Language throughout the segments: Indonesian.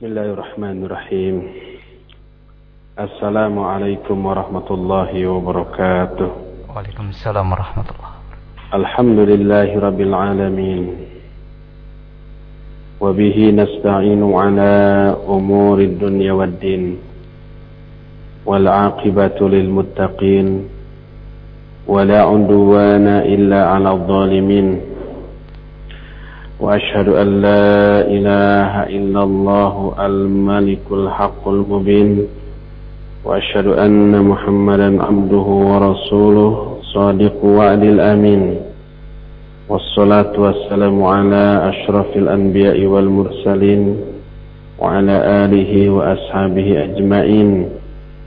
بسم الله الرحمن الرحيم. السلام عليكم ورحمة الله وبركاته. وعليكم السلام ورحمة الله الحمد لله رب العالمين. وبه نستعين على أمور الدنيا والدين والعاقبة للمتقين. ولا عدوان إلا على الظالمين. وأشهد أن لا إله إلا الله الملك الحق المبين وأشهد أن محمدا عبده ورسوله صادق وعد الأمين. والصلاة والسلام على أشرف الأنبياء والمرسلين وعلى آله وأصحابه أجمعين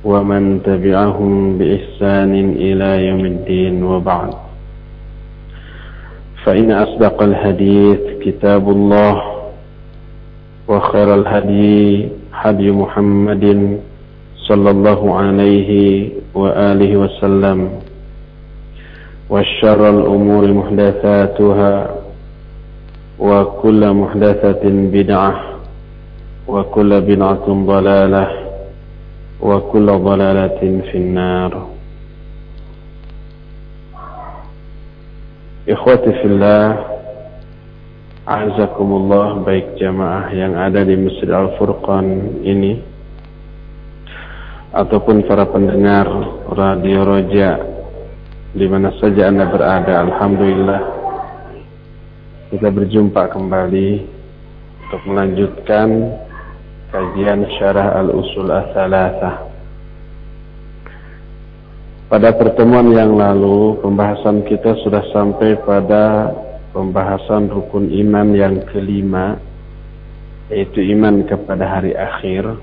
ومن تبعهم بإحسان إلى يوم الدين وبعد. فإن أصدق الحديث كتاب الله وخير الهدي هدي محمد صلى الله عليه وآله وسلم وشر الأمور محدثاتها وكل محدثة بدعة وكل بدعة ضلالة وكل ضلالة في النار Ikhwati fillah Azakumullah baik jamaah yang ada di Masjid Al-Furqan ini Ataupun para pendengar Radio Roja di mana saja Anda berada Alhamdulillah Kita berjumpa kembali Untuk melanjutkan Kajian Syarah Al-Usul As-Salasah pada pertemuan yang lalu, pembahasan kita sudah sampai pada pembahasan rukun iman yang kelima, yaitu iman kepada hari akhir.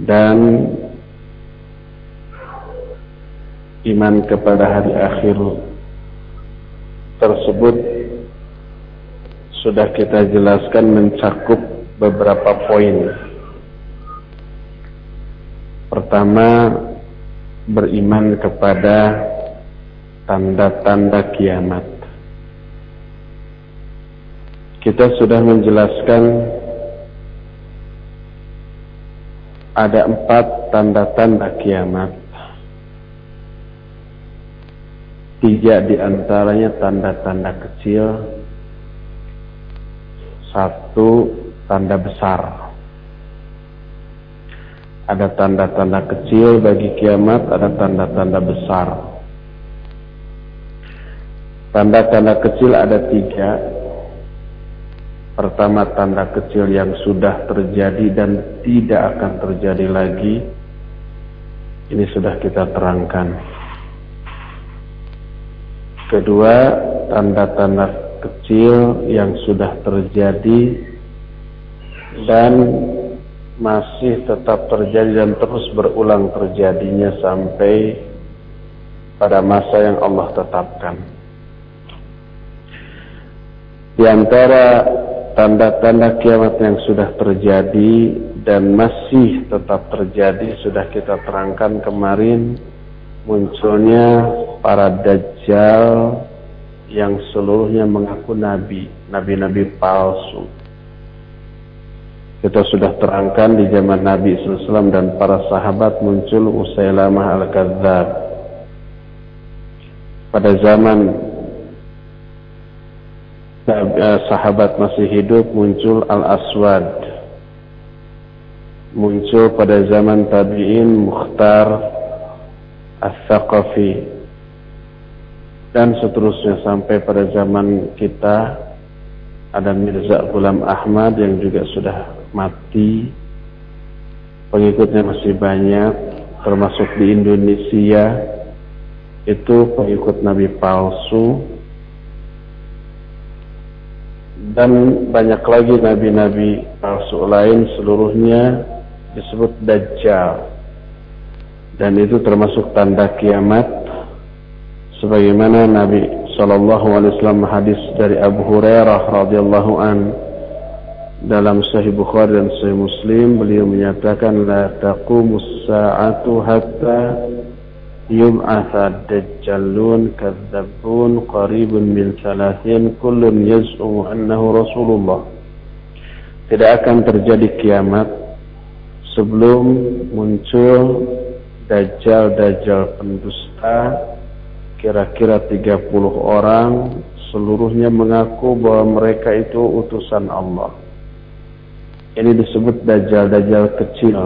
Dan iman kepada hari akhir tersebut sudah kita jelaskan mencakup beberapa poin. Pertama, beriman kepada tanda-tanda kiamat. Kita sudah menjelaskan ada empat tanda-tanda kiamat. Tiga di antaranya tanda-tanda kecil, satu tanda besar ada tanda-tanda kecil bagi kiamat, ada tanda-tanda besar. Tanda-tanda kecil ada tiga. Pertama tanda kecil yang sudah terjadi dan tidak akan terjadi lagi. Ini sudah kita terangkan. Kedua, tanda-tanda kecil yang sudah terjadi dan masih tetap terjadi dan terus berulang terjadinya sampai pada masa yang Allah tetapkan. Di antara tanda-tanda kiamat yang sudah terjadi dan masih tetap terjadi sudah kita terangkan kemarin munculnya para dajjal yang seluruhnya mengaku nabi, nabi-nabi palsu kita sudah terangkan di zaman Nabi SAW dan para sahabat muncul Usailamah Al-Kadzab. Pada zaman eh, sahabat masih hidup muncul Al-Aswad. Muncul pada zaman tabi'in Mukhtar As-Saqafi. Dan seterusnya sampai pada zaman kita ada Mirza Ghulam Ahmad yang juga sudah mati. Pengikutnya masih banyak termasuk di Indonesia. Itu pengikut Nabi palsu. Dan banyak lagi nabi-nabi palsu lain seluruhnya disebut Dajjal. Dan itu termasuk tanda kiamat. Sebagaimana Nabi Shallallahu Alaihi Wasallam hadis dari Abu Hurairah radhiyallahu an. Dalam Sahih Bukhari dan Sahih Muslim beliau menyatakan la taqumus sa'atu hatta yub'atha dajjalun kadzabun qaribun min salasin kullun yaz'umu annahu rasulullah. Tidak akan terjadi kiamat sebelum muncul dajjal-dajjal pendusta kira-kira 30 orang seluruhnya mengaku bahwa mereka itu utusan Allah. Ini disebut dajjal-dajjal kecil.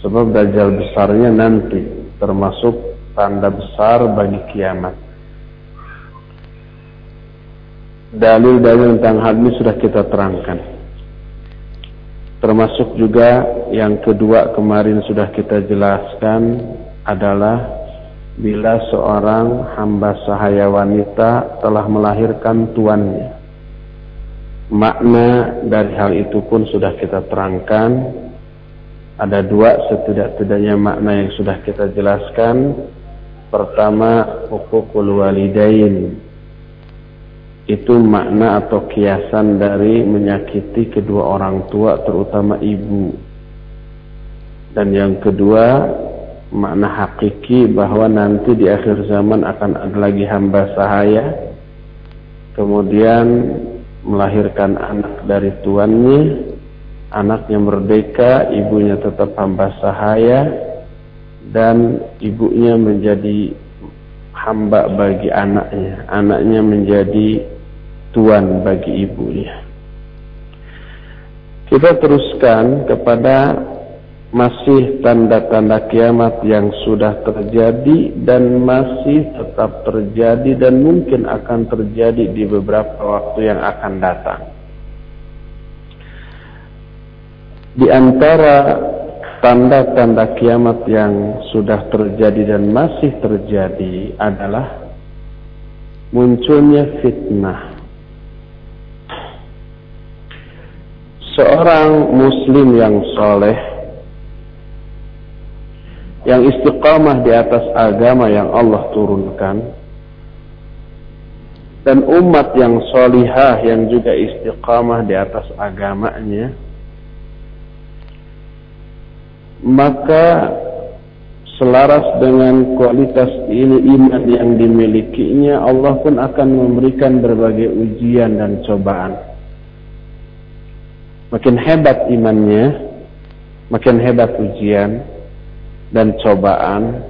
Sebab dajjal besarnya nanti termasuk tanda besar bagi kiamat. Dalil-dalil tentang hal ini sudah kita terangkan. Termasuk juga yang kedua kemarin sudah kita jelaskan adalah bila seorang hamba sahaya wanita telah melahirkan tuannya. Makna dari hal itu pun sudah kita terangkan. Ada dua setidak-tidaknya makna yang sudah kita jelaskan. Pertama, hukukul walidain. Itu makna atau kiasan dari menyakiti kedua orang tua, terutama ibu. Dan yang kedua, makna hakiki bahwa nanti di akhir zaman akan ada lagi hamba sahaya. Kemudian melahirkan anak dari tuannya anaknya merdeka ibunya tetap hamba sahaya dan ibunya menjadi hamba bagi anaknya anaknya menjadi tuan bagi ibunya. Kita teruskan kepada masih tanda-tanda kiamat yang sudah terjadi dan masih tetap terjadi dan mungkin akan terjadi di beberapa waktu yang akan datang. Di antara tanda-tanda kiamat yang sudah terjadi dan masih terjadi adalah munculnya fitnah. Seorang muslim yang soleh yang istiqamah di atas agama yang Allah turunkan. Dan umat yang solihah yang juga istiqamah di atas agamanya. Maka selaras dengan kualitas ini iman yang dimilikinya Allah pun akan memberikan berbagai ujian dan cobaan. Makin hebat imannya makin hebat ujian dan cobaan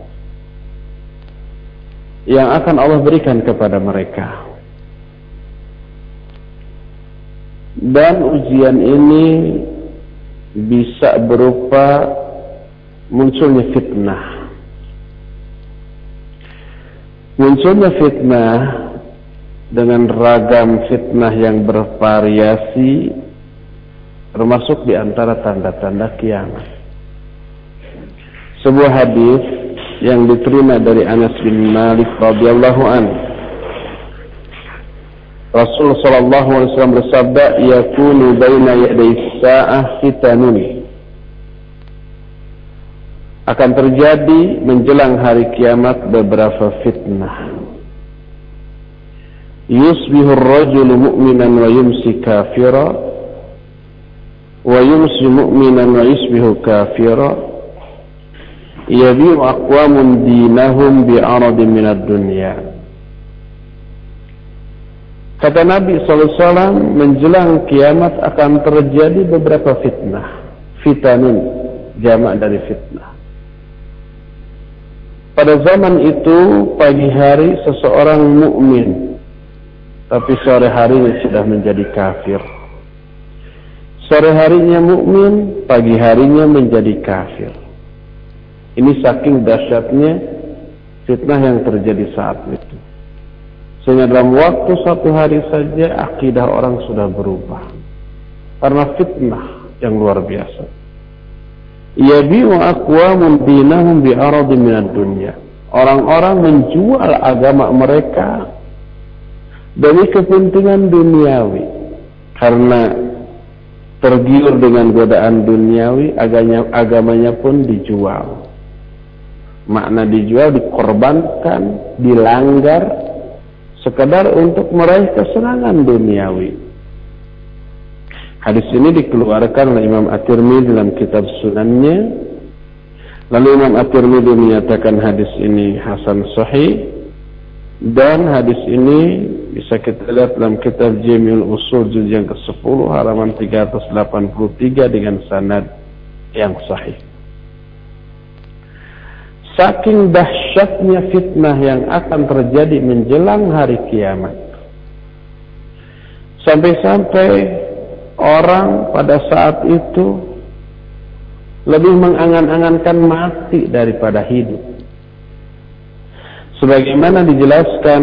yang akan Allah berikan kepada mereka. Dan ujian ini bisa berupa munculnya fitnah. Munculnya fitnah dengan ragam fitnah yang bervariasi termasuk di antara tanda-tanda kiamat sebuah hadis yang diterima dari Anas bin Malik radhiyallahu an. Rasul sallallahu alaihi wasallam bersabda, "Yakunu baina yaday sa'ah fitanun." Akan terjadi menjelang hari kiamat beberapa fitnah. Yusbihu ar-rajulu mu'minan wa yumsi kafira wa yumsi mu'minan wa yusbihu kafira yabi'u aqwamun dinahum bi'aradin minad dunya. Kata Nabi SAW menjelang kiamat akan terjadi beberapa fitnah. Fitanin, jamak dari fitnah. Pada zaman itu pagi hari seseorang mukmin, tapi sore harinya sudah menjadi kafir. Sore harinya mukmin, pagi harinya menjadi kafir. Ini saking dahsyatnya fitnah yang terjadi saat itu. Sehingga dalam waktu satu hari saja akidah orang sudah berubah. Karena fitnah yang luar biasa. Yabi'u aqwamun dinahum bi'aradi minad dunya. Orang-orang menjual agama mereka demi kepentingan duniawi. Karena tergiur dengan godaan duniawi, agamanya, agamanya pun dijual makna dijual dikorbankan dilanggar sekedar untuk meraih kesenangan duniawi. Hadis ini dikeluarkan oleh Imam At-Tirmidzi dalam kitab sunannya. Lalu Imam At-Tirmidzi menyatakan hadis ini hasan sahih. Dan hadis ini bisa kita lihat dalam kitab Jamiul Usul juz yang ke-10 halaman 383 dengan sanad yang sahih. Saking dahsyatnya fitnah yang akan terjadi menjelang hari kiamat. Sampai-sampai orang pada saat itu lebih mengangan-angankan mati daripada hidup. Sebagaimana dijelaskan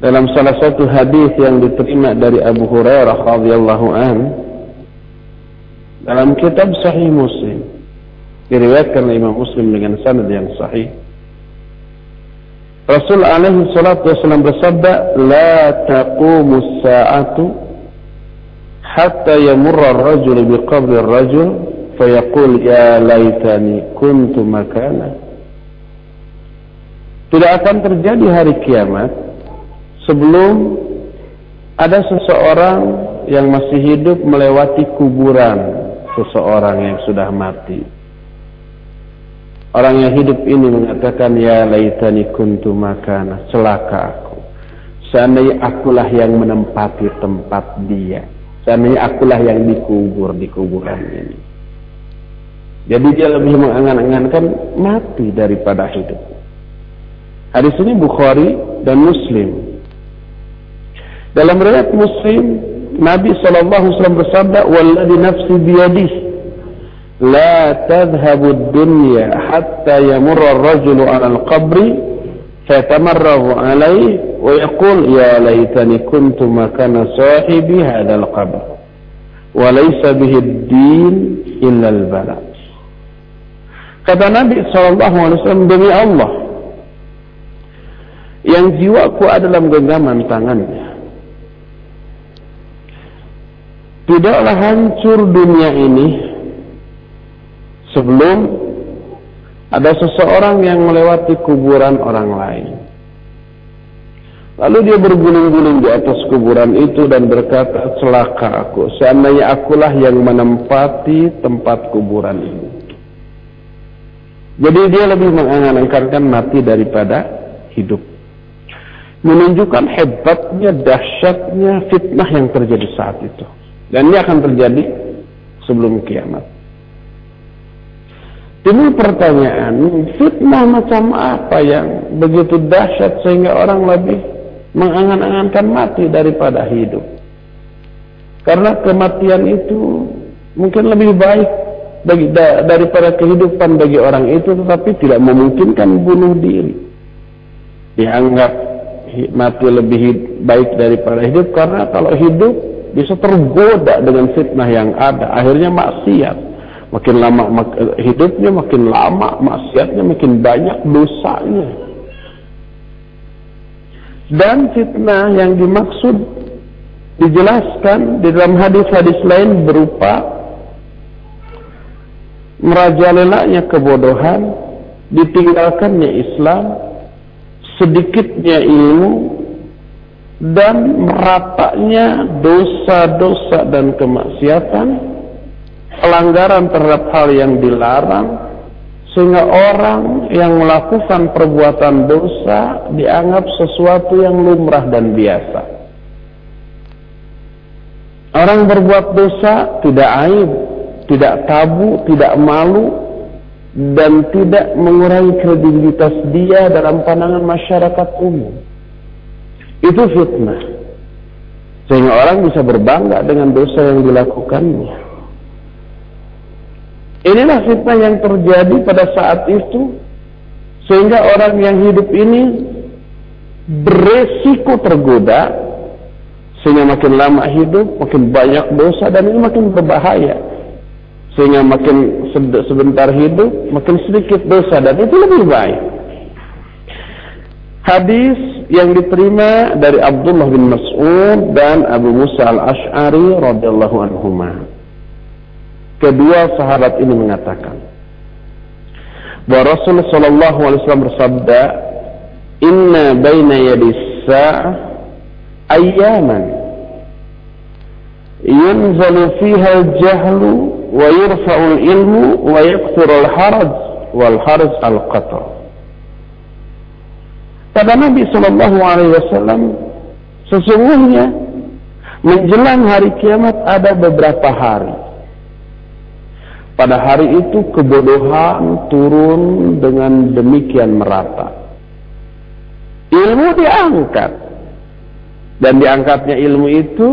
dalam salah satu hadis yang diterima dari Abu Hurairah radhiyallahu an dalam kitab Sahih Muslim diriwayatkan oleh Imam Muslim dengan sanad yang sahih Rasul alaihi salatu wasallam bersabda la taqumu sa'atu hatta yamurra ar-rajulu biqabri ar-rajul fayaqul ya laitani kuntu makana tidak akan terjadi hari kiamat sebelum ada seseorang yang masih hidup melewati kuburan seseorang yang sudah mati. Orang yang hidup ini mengatakan, Ya laitani kuntu makana, celaka aku. Seandainya akulah yang menempati tempat dia. Seandainya akulah yang dikubur di kuburan ini. Jadi dia lebih mengangan-angankan mati daripada hidup. Hadis ini Bukhari dan Muslim. Dalam riwayat Muslim, Nabi SAW bersabda, "Walladhi nafsi biyadih, ad-dunya hatta yamurra ar-rajulu 'ala al-qabri fayatamarrahu 'alayhi wa yaqul ya laitani kuntu makana sahibi hadha al-qabr." Wa laysa bihi ad-din illa al-bala. Kata Nabi SAW demi Allah, yang jiwaku ada dalam genggaman tangannya. Tidaklah hancur dunia ini sebelum ada seseorang yang melewati kuburan orang lain. Lalu dia berguling-guling di atas kuburan itu dan berkata, celaka aku, seandainya akulah yang menempati tempat kuburan ini. Jadi dia lebih mengangan-angankan mati daripada hidup menunjukkan hebatnya, dahsyatnya fitnah yang terjadi saat itu. Dan ini akan terjadi sebelum kiamat. Timbul pertanyaan, fitnah macam apa yang begitu dahsyat sehingga orang lebih mengangan-angankan mati daripada hidup? Karena kematian itu mungkin lebih baik bagi, da, daripada kehidupan bagi orang itu, tetapi tidak memungkinkan bunuh diri. Dianggap mati lebih baik daripada hidup karena kalau hidup bisa tergoda dengan fitnah yang ada akhirnya maksiat makin lama mak hidupnya makin lama maksiatnya makin banyak dosanya. Dan fitnah yang dimaksud dijelaskan di dalam hadis-hadis lain berupa merajalelanya kebodohan ditinggalkannya Islam sedikitnya ilmu dan meratanya dosa-dosa dan kemaksiatan, pelanggaran terhadap hal yang dilarang, sehingga orang yang melakukan perbuatan dosa dianggap sesuatu yang lumrah dan biasa. Orang berbuat dosa tidak aib, tidak tabu, tidak malu, dan tidak mengurangi kredibilitas dia dalam pandangan masyarakat umum. Itu fitnah. Sehingga orang bisa berbangga dengan dosa yang dilakukannya. Inilah fitnah yang terjadi pada saat itu sehingga orang yang hidup ini beresiko tergoda sehingga makin lama hidup makin banyak dosa dan ini makin berbahaya. Sehingga makin sebentar hidup makin sedikit dosa dan itu lebih baik. Hadis yang diterima dari Abdullah bin Mas'ud dan Abu Musa al-Ash'ari radhiyallahu anhuma Kedua sahabat ini mengatakan bahwa Rasul Shallallahu Alaihi Wasallam bersabda, Inna baina yadisa ayaman yunzalu fiha jahlu wa yurfa'ul ilmu wa yakthurul haraj wal haraj al qatar Kata Nabi Shallallahu Alaihi Wasallam, sesungguhnya menjelang hari kiamat ada beberapa hari. Pada hari itu kebodohan turun dengan demikian merata. Ilmu diangkat. Dan diangkatnya ilmu itu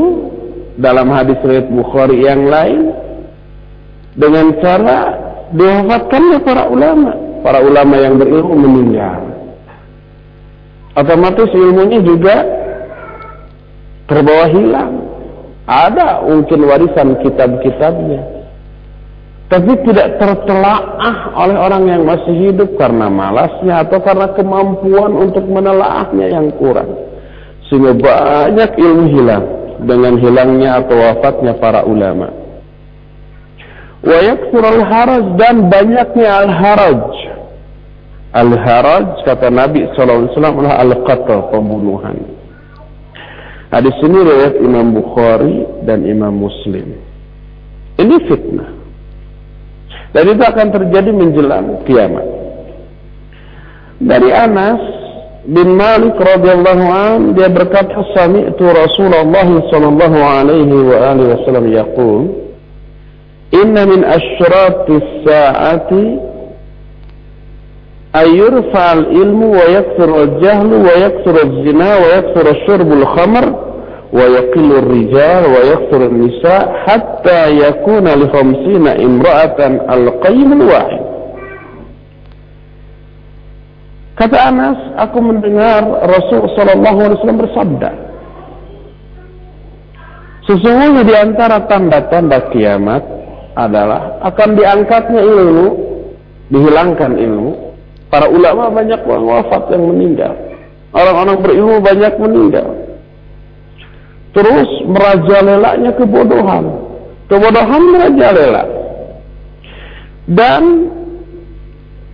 dalam hadis riwayat Bukhari yang lain dengan cara diwafatkannya para ulama. Para ulama yang berilmu meninggal. Otomatis ilmunya juga terbawa hilang. Ada mungkin warisan kitab-kitabnya tapi tidak tertelaah oleh orang yang masih hidup karena malasnya atau karena kemampuan untuk menelaahnya yang kurang. Sehingga banyak ilmu hilang dengan hilangnya atau wafatnya para ulama. Wa al-haraj dan banyaknya al-haraj. Al-haraj kata Nabi SAW adalah al-qatl, pembunuhan. Hadis ini riwayat Imam Bukhari dan Imam Muslim. Ini fitnah. Dan itu akan terjadi menjelang kiamat. Dari Anas bin Malik radhiyallahu an dia berkata sami'tu Rasulullah sallallahu alaihi wa alihi wasallam yaqul Inna min asyratis sa'ati ay yurfa al-ilmu wa yakthur al-jahlu wa yakthur az-zina wa yakthur ash-shurbu al-khamr ويقل الرجال ويكثر النساء حتى يكون لخمسين امرأة القيم الواحد Kata Anas, aku mendengar Rasul Shallallahu Alaihi Wasallam bersabda, sesungguhnya di antara tanda-tanda kiamat adalah akan diangkatnya ilmu, dihilangkan ilmu. Para ulama banyak orang wafat yang meninggal, orang-orang berilmu banyak meninggal. Terus merajalelanya kebodohan. Kebodohan merajalela. Dan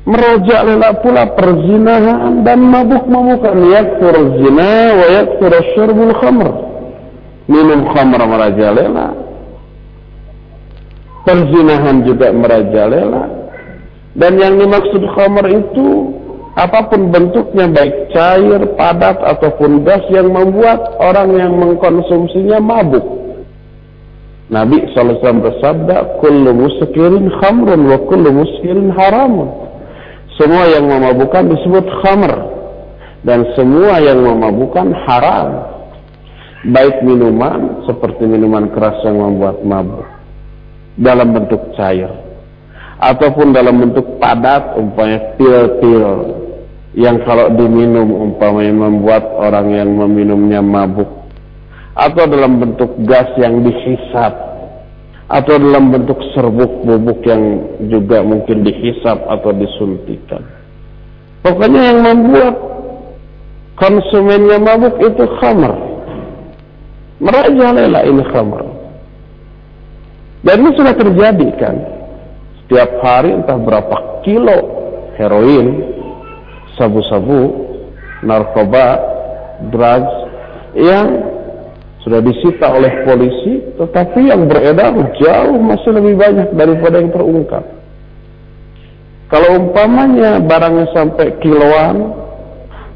merajalela pula perzinahan dan mabuk-mabukan. Yakfur zina wa yakfur syurbul khamr. Minum khamr merajalela. Perzinahan juga merajalela. Dan yang dimaksud khamr itu apa pun bentuknya baik cair, padat ataupun gas yang membuat orang yang mengkonsumsinya mabuk. Nabi SAW bersabda, "Kullu muskirin khamrun wa kullu muskirin haramun." Semua yang memabukkan disebut khamr dan semua yang memabukkan haram. Baik minuman seperti minuman keras yang membuat mabuk dalam bentuk cair ataupun dalam bentuk padat umpamanya pil-pil yang kalau diminum umpamanya membuat orang yang meminumnya mabuk. Atau dalam bentuk gas yang dihisap atau dalam bentuk serbuk bubuk yang juga mungkin dihisap atau disuntikan. Pokoknya yang membuat konsumennya mabuk itu khamar. Merajalela ini khamar. Dan ini sudah terjadi kan. Setiap hari entah berapa kilo heroin sabu-sabu, narkoba, drugs yang sudah disita oleh polisi, tetapi yang beredar jauh masih lebih banyak daripada yang terungkap. Kalau umpamanya barangnya sampai kiloan,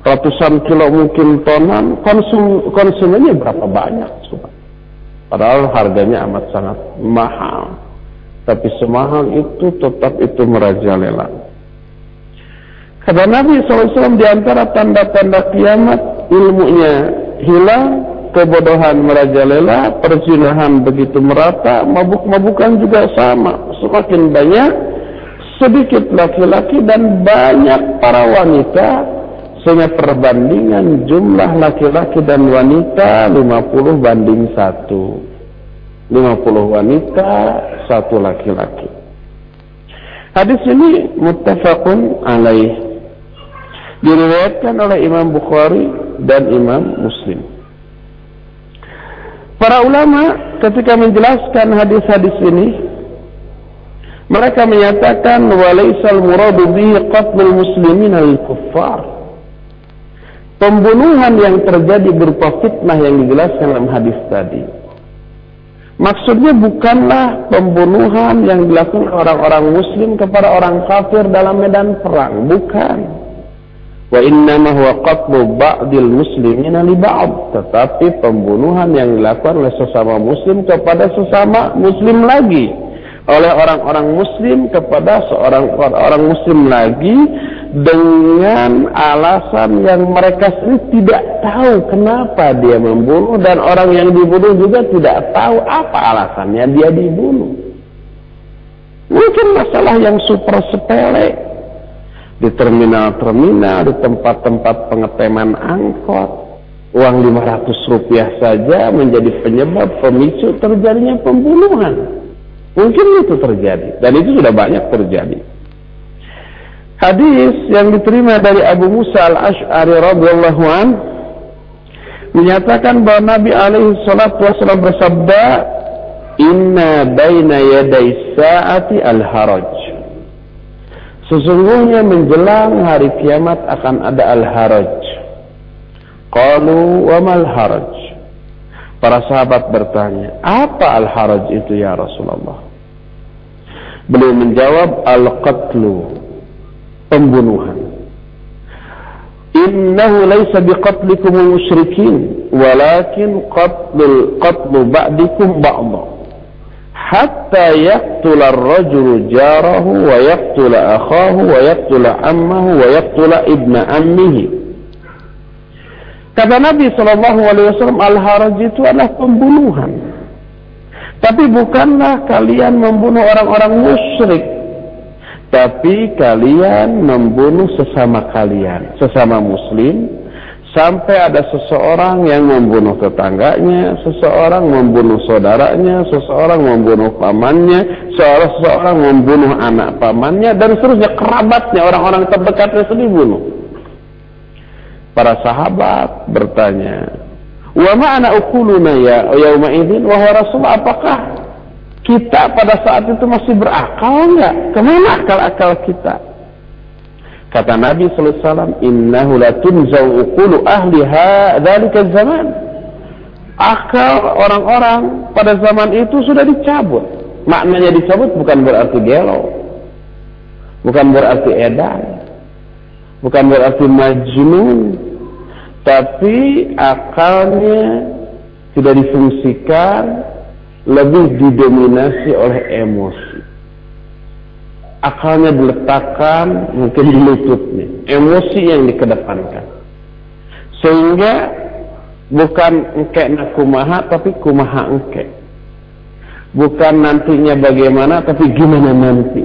ratusan kilo mungkin tonan, konsum konsumennya berapa banyak? Coba. Padahal harganya amat sangat mahal. Tapi semahal itu tetap itu merajalela. Kata Nabi SAW di antara tanda-tanda kiamat ilmunya hilang, kebodohan merajalela, perzinahan begitu merata, mabuk-mabukan juga sama. Semakin banyak, sedikit laki-laki dan banyak para wanita sehingga perbandingan jumlah laki-laki dan wanita 50 banding 1. 50 wanita, satu laki-laki. Hadis ini muttafaqun alaih diriwayatkan oleh Imam Bukhari dan Imam Muslim. Para ulama ketika menjelaskan hadis-hadis ini mereka menyatakan walaisal muradu bihi qatlul muslimin al kuffar. Pembunuhan yang terjadi berupa fitnah yang dijelaskan dalam hadis tadi. Maksudnya bukanlah pembunuhan yang dilakukan orang-orang muslim kepada orang kafir dalam medan perang, bukan Wa innama huwa qatlu ba'dil muslimina li ba'd. Tetapi pembunuhan yang dilakukan oleh sesama muslim kepada sesama muslim lagi. Oleh orang-orang muslim kepada seorang orang muslim lagi dengan alasan yang mereka sendiri tidak tahu kenapa dia membunuh dan orang yang dibunuh juga tidak tahu apa alasannya dia dibunuh. Mungkin masalah yang super sepele di terminal-terminal, di tempat-tempat pengeteman angkot. Uang 500 rupiah saja menjadi penyebab pemicu terjadinya pembunuhan. Mungkin itu terjadi. Dan itu sudah banyak terjadi. Hadis yang diterima dari Abu Musa al-Ash'ari radhiyallahu an menyatakan bahwa Nabi alaihi salatu wasallam bersabda, "Inna baina yaday sa'ati al-haraj." Sesungguhnya menjelang hari kiamat akan ada al-haraj. Qalu wa mal haraj? Para sahabat bertanya, apa al-haraj itu ya Rasulullah? Beliau menjawab, al-qatlu, pembunuhan. Innahu laysa biqatlikum musyrikin, walakin qatlu qatlu ba'dikum ba'dha hatta yaqtula ar-rajulu jarahu wa yaqtula akhahu wa yaqtula ammahu wa yaqtula ibna ammihi. Kata Nabi Shallallahu Alaihi Wasallam al-haraj itu adalah pembunuhan. Tapi bukanlah kalian membunuh orang-orang musyrik, tapi kalian membunuh sesama kalian, sesama muslim sampai ada seseorang yang membunuh tetangganya, seseorang membunuh saudaranya, seseorang membunuh pamannya, seseorang membunuh anak pamannya, dan seterusnya kerabatnya, orang-orang terdekatnya sendiri bunuh. Para sahabat bertanya, Wa ma'ana ukuluna ya yauma idzin wahai Rasul apakah kita pada saat itu masih berakal enggak? Ke mana akal-akal kita? Kata Nabi sallallahu alaihi wasallam, "Innahu la tunzau ahli zaman." Akal orang-orang pada zaman itu sudah dicabut. Maknanya dicabut bukan berarti gelo. Bukan berarti edan. Bukan berarti majnun. Tapi akalnya tidak difungsikan lebih didominasi oleh emosi akalnya diletakkan mungkin di lututnya emosi yang dikedepankan. Sehingga bukan engke nak kumaha tapi kumaha engke bukan nantinya bagaimana tapi gimana nanti.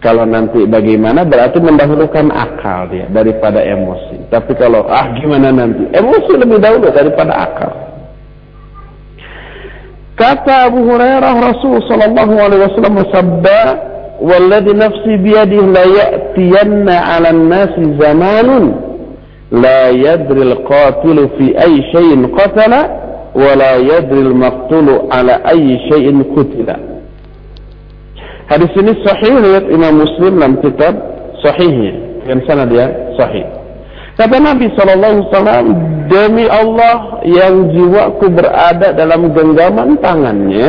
Kalau nanti bagaimana berarti mendahulukan akal dia daripada emosi. Tapi kalau ah gimana nanti? Emosi lebih dahulu daripada akal. Kata Abu Hurairah Rasul sallallahu alaihi wasallam bersabda والذي nafsi بيده لا يأتين على الناس زمان لا يدري القاتل في أي شيء قتل ولا يدري المقتول على أي شيء قتل. Hadis ini sahih riwayat Imam Muslim dalam kitab sahihnya. Sana dia sahih. Kata Nabi SAW, demi Allah yang jiwaku berada dalam genggaman tangannya,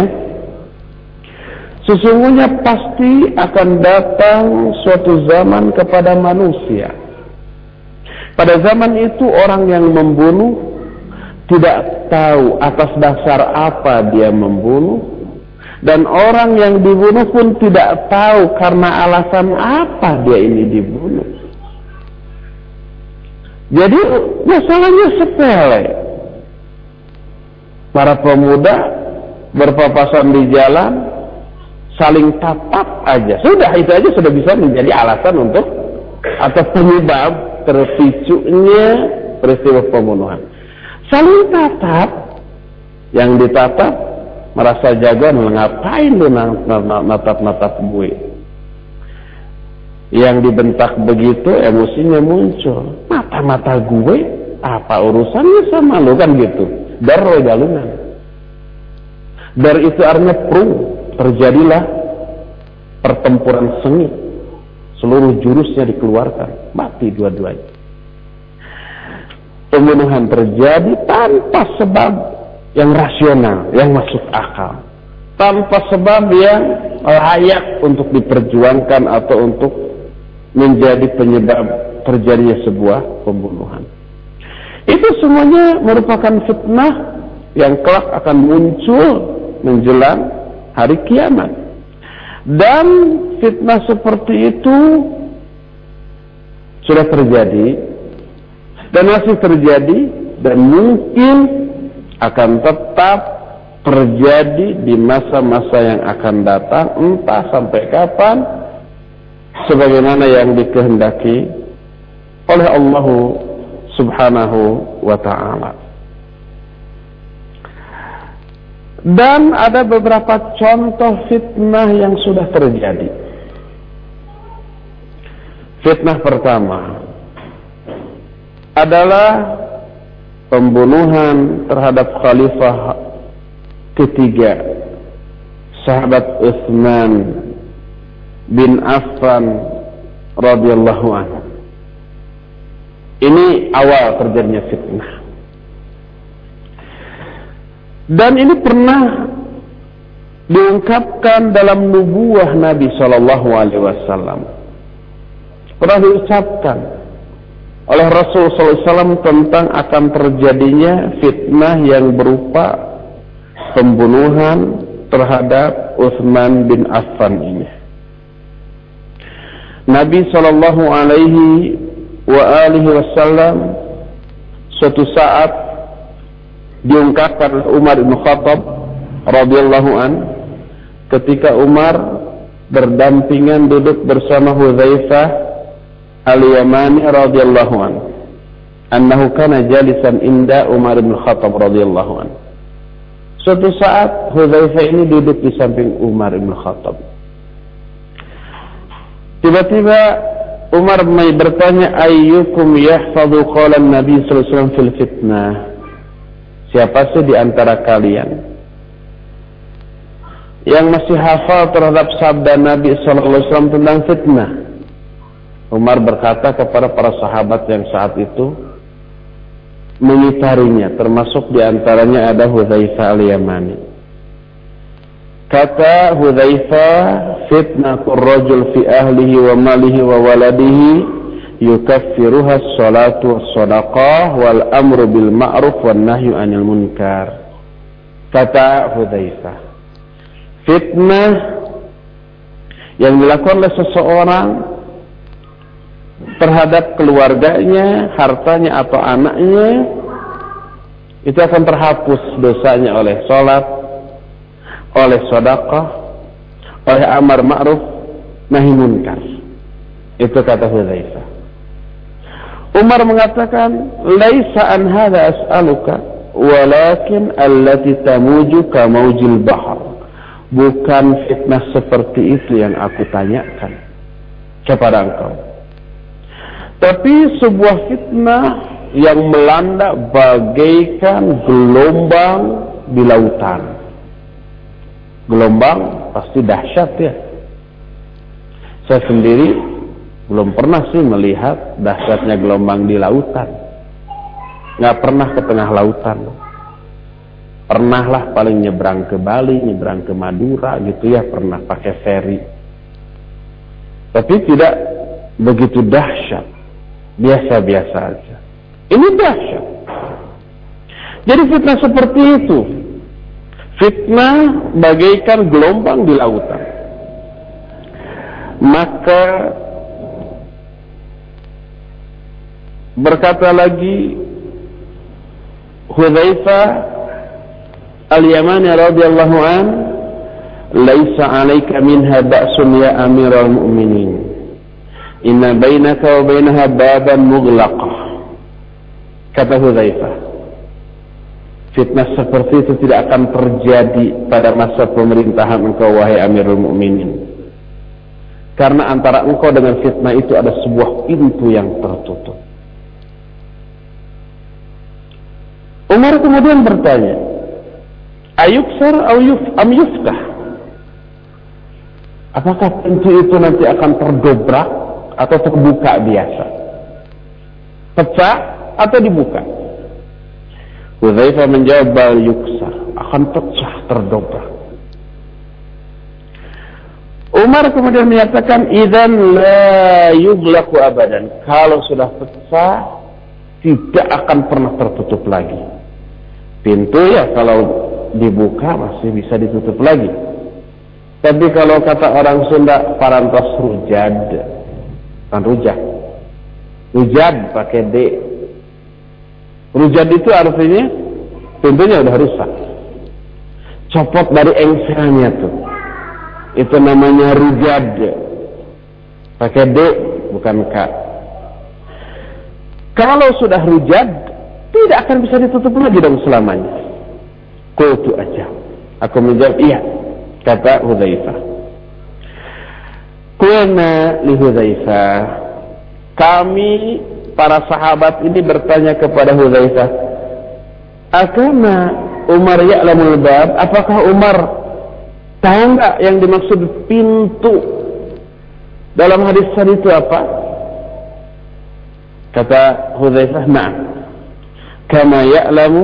Sesungguhnya pasti akan datang suatu zaman kepada manusia. Pada zaman itu orang yang membunuh tidak tahu atas dasar apa dia membunuh dan orang yang dibunuh pun tidak tahu karena alasan apa dia ini dibunuh. Jadi masalahnya sepele. Para pemuda berpapasan di jalan, saling tatap aja. Sudah itu aja sudah bisa menjadi alasan untuk atau penyebab terpicunya peristiwa pembunuhan. Saling tatap, yang ditatap merasa jaga ngapain lu natap-natap gue. Yang dibentak begitu emosinya muncul. Mata-mata gue apa urusannya sama lu kan gitu. Dar galunan. Dar itu artinya pro terjadilah pertempuran sengit. Seluruh jurusnya dikeluarkan, mati dua-duanya. Pembunuhan terjadi tanpa sebab yang rasional, yang masuk akal. Tanpa sebab yang layak untuk diperjuangkan atau untuk menjadi penyebab terjadinya sebuah pembunuhan. Itu semuanya merupakan fitnah yang kelak akan muncul menjelang hari kiamat. Dan fitnah seperti itu sudah terjadi dan masih terjadi dan mungkin akan tetap terjadi di masa-masa yang akan datang entah sampai kapan sebagaimana yang dikehendaki oleh Allah Subhanahu wa taala. Dan ada beberapa contoh fitnah yang sudah terjadi. Fitnah pertama adalah pembunuhan terhadap khalifah ketiga sahabat Utsman bin Affan radhiyallahu anhu. Ini awal terjadinya fitnah. Dan ini pernah diungkapkan dalam nubuah Nabi Shallallahu Alaihi Wasallam. Pernah diucapkan oleh Rasul SAW tentang akan terjadinya fitnah yang berupa pembunuhan terhadap Utsman bin Affan ini. Nabi Shallallahu Alaihi wasallam suatu saat diungkapkan Umar bin Khattab radhiyallahu an ketika Umar berdampingan duduk bersama Hudzaifah al-Yamani radhiyallahu an. Annahu kana jalisan inda Umar bin Khattab radhiyallahu an. Suatu saat Hudzaifah ini duduk di samping Umar bin Khattab. Tiba-tiba Umar bertanya ayyukum yahfadhu qala Nabi sallallahu alaihi wasallam fil fitnah Siapa sih di antara kalian yang masih hafal terhadap sabda Nabi sallallahu alaihi wasallam tentang fitnah? Umar berkata kepada para sahabat yang saat itu mengitarinya termasuk di antaranya ada Hudzaifah al-Yamani. Kata Hudzaifah, fitnatul rajul fi ahlihi wa malihi wa waladihi yukaffiruha was sadaqah wal amru bil ma'ruf wan nahyu anil munkar. Kata Hudzaifah, fitnah yang dilakukan oleh seseorang terhadap keluarganya, hartanya atau anaknya itu akan terhapus dosanya oleh salat, oleh sedekah, oleh amar ma'ruf, nahi munkar. Itu kata Hudzaifah. Umar mengatakan, "Laisa an hadza as'aluka, walakin allati tamuju ka maujil bahr." Bukan fitnah seperti itu yang aku tanyakan kepada engkau. Tapi sebuah fitnah yang melanda bagaikan gelombang di lautan gelombang pasti dahsyat ya. Saya sendiri belum pernah sih melihat dahsyatnya gelombang di lautan. Nggak pernah ke tengah lautan. Pernahlah paling nyebrang ke Bali, nyebrang ke Madura gitu ya, pernah pakai ferry. Tapi tidak begitu dahsyat. Biasa-biasa aja. Ini dahsyat. Jadi fitnah seperti itu Fitnah bagaikan gelombang di lautan. Maka berkata lagi Hudzaifah Al-Yamani radhiyallahu an "Laisa 'alaika minha ba'sun ya Amiral Mu'minin. Inna bainaka wa bainaha baban mughlaqah." Kata Hudzaifah Fitnah seperti itu tidak akan terjadi pada masa pemerintahan engkau wahai Amirul Mukminin. Karena antara engkau dengan fitnah itu ada sebuah pintu yang tertutup. Umar kemudian bertanya, Ayuksar am yuftah? Apakah pintu itu nanti akan terdobrak atau terbuka biasa? Pecah atau dibuka? Hudzaifah menjawab bal yuksar, akan pecah terdobrak. Umar kemudian menyatakan idan la yughlaqu abadan. Kalau sudah pecah tidak akan pernah tertutup lagi. Pintu ya kalau dibuka masih bisa ditutup lagi. Tapi kalau kata orang Sunda parantos rujad, kan rujak. Rujad pakai D. Rujad itu artinya pintunya udah rusak. Copot dari engselnya tuh itu namanya rujad pakai D bukan K kalau sudah rujad tidak akan bisa ditutup lagi dong selamanya. Kultu aja. Aku menjawab iya kata Hudzaifah. Kulna li Hudzaifah. Kami para sahabat ini bertanya kepada Hudzaifah Akana Umar ya'lamul bab? Apakah Umar Tahu nggak yang dimaksud pintu? Dalam hadis tadi itu apa? Kata Hudzaifah, "Na'am. Kama ya'lamu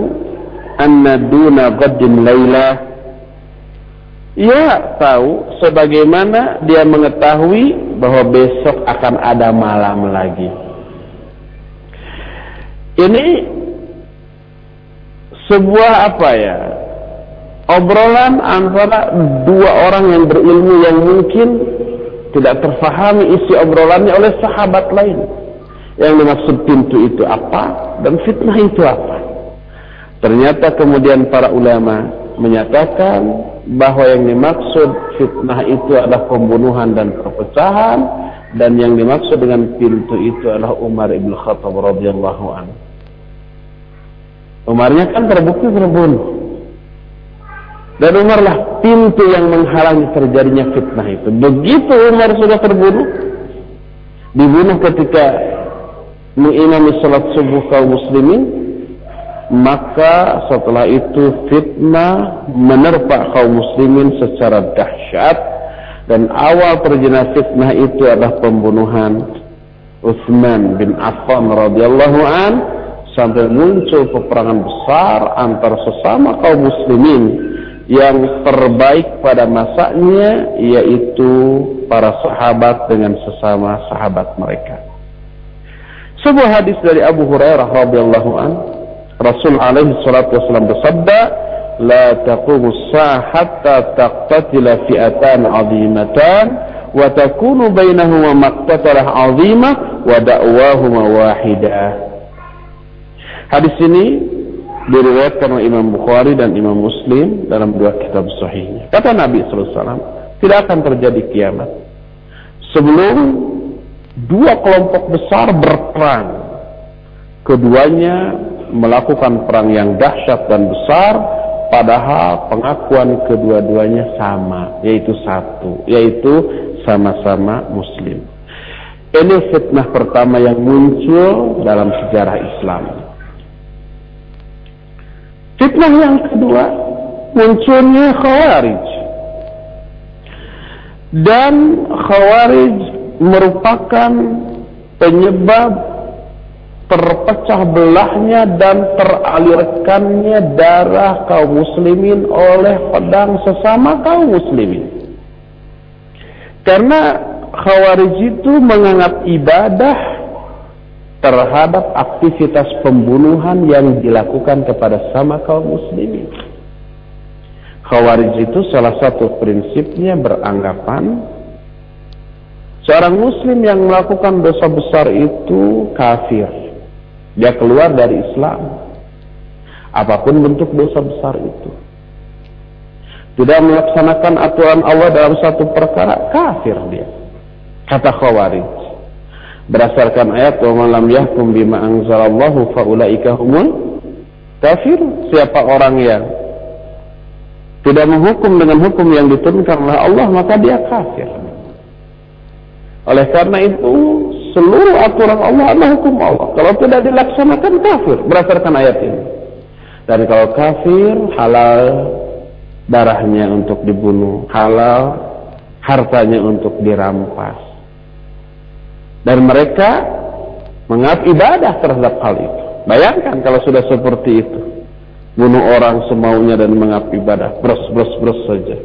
anna duna qadim laila." Ya tahu sebagaimana dia mengetahui bahwa besok akan ada malam lagi. Ini sebuah apa ya? obrolan antara dua orang yang berilmu yang mungkin tidak terfahami isi obrolannya oleh sahabat lain. Yang dimaksud pintu itu apa dan fitnah itu apa. Ternyata kemudian para ulama menyatakan bahwa yang dimaksud fitnah itu adalah pembunuhan dan perpecahan dan yang dimaksud dengan pintu itu adalah Umar ibn Khattab radhiyallahu anhu. Umarnya kan terbukti terbunuh. Dan Umarlah pintu yang menghalangi terjadinya fitnah itu. Begitu Umar sudah terbunuh, dibunuh ketika mengimami salat subuh kaum muslimin, maka setelah itu fitnah menerpa kaum muslimin secara dahsyat dan awal terjadinya fitnah itu adalah pembunuhan Utsman bin Affan radhiyallahu an sampai muncul peperangan besar antar sesama kaum muslimin yang terbaik pada masanya yaitu para sahabat dengan sesama sahabat mereka. Sebuah hadis dari Abu Hurairah radhiyallahu an, Rasul alaihi salatu wasallam bersabda, "La taqumu as-sa'a hatta taqtatila fi'atan 'azimatan wa takunu bainahuma maqtatalah 'azimah wa da'wahuma wahidah." Hadis ini diriwayatkan oleh Imam Bukhari dan Imam Muslim dalam dua kitab sahihnya. Kata Nabi SAW, tidak akan terjadi kiamat sebelum dua kelompok besar berperang. Keduanya melakukan perang yang dahsyat dan besar, padahal pengakuan kedua-duanya sama, yaitu satu, yaitu sama-sama Muslim. Ini fitnah pertama yang muncul dalam sejarah Islam. Fitnah yang kedua munculnya khawarij. Dan khawarij merupakan penyebab terpecah belahnya dan teralirkannya darah kaum muslimin oleh pedang sesama kaum muslimin. Karena khawarij itu menganggap ibadah terhadap aktivitas pembunuhan yang dilakukan kepada sama kaum muslimin. Khawarij itu salah satu prinsipnya beranggapan seorang muslim yang melakukan dosa besar itu kafir. Dia keluar dari Islam. Apa pun bentuk dosa besar itu. Tidak melaksanakan aturan Allah dalam satu perkara, kafir dia. Kata Khawarij berdasarkan ayat wa lam yahkum bima anzalallahu faulaika humul kafir siapa orang yang tidak menghukum dengan hukum yang diturunkan oleh Allah maka dia kafir oleh karena itu seluruh aturan Allah adalah hukum Allah kalau tidak dilaksanakan kafir berdasarkan ayat ini dan kalau kafir halal darahnya untuk dibunuh halal hartanya untuk dirampas dan mereka menganggap ibadah terhadap hal itu. Bayangkan kalau sudah seperti itu. Bunuh orang semaunya dan menganggap ibadah. Bros, bros, bros saja.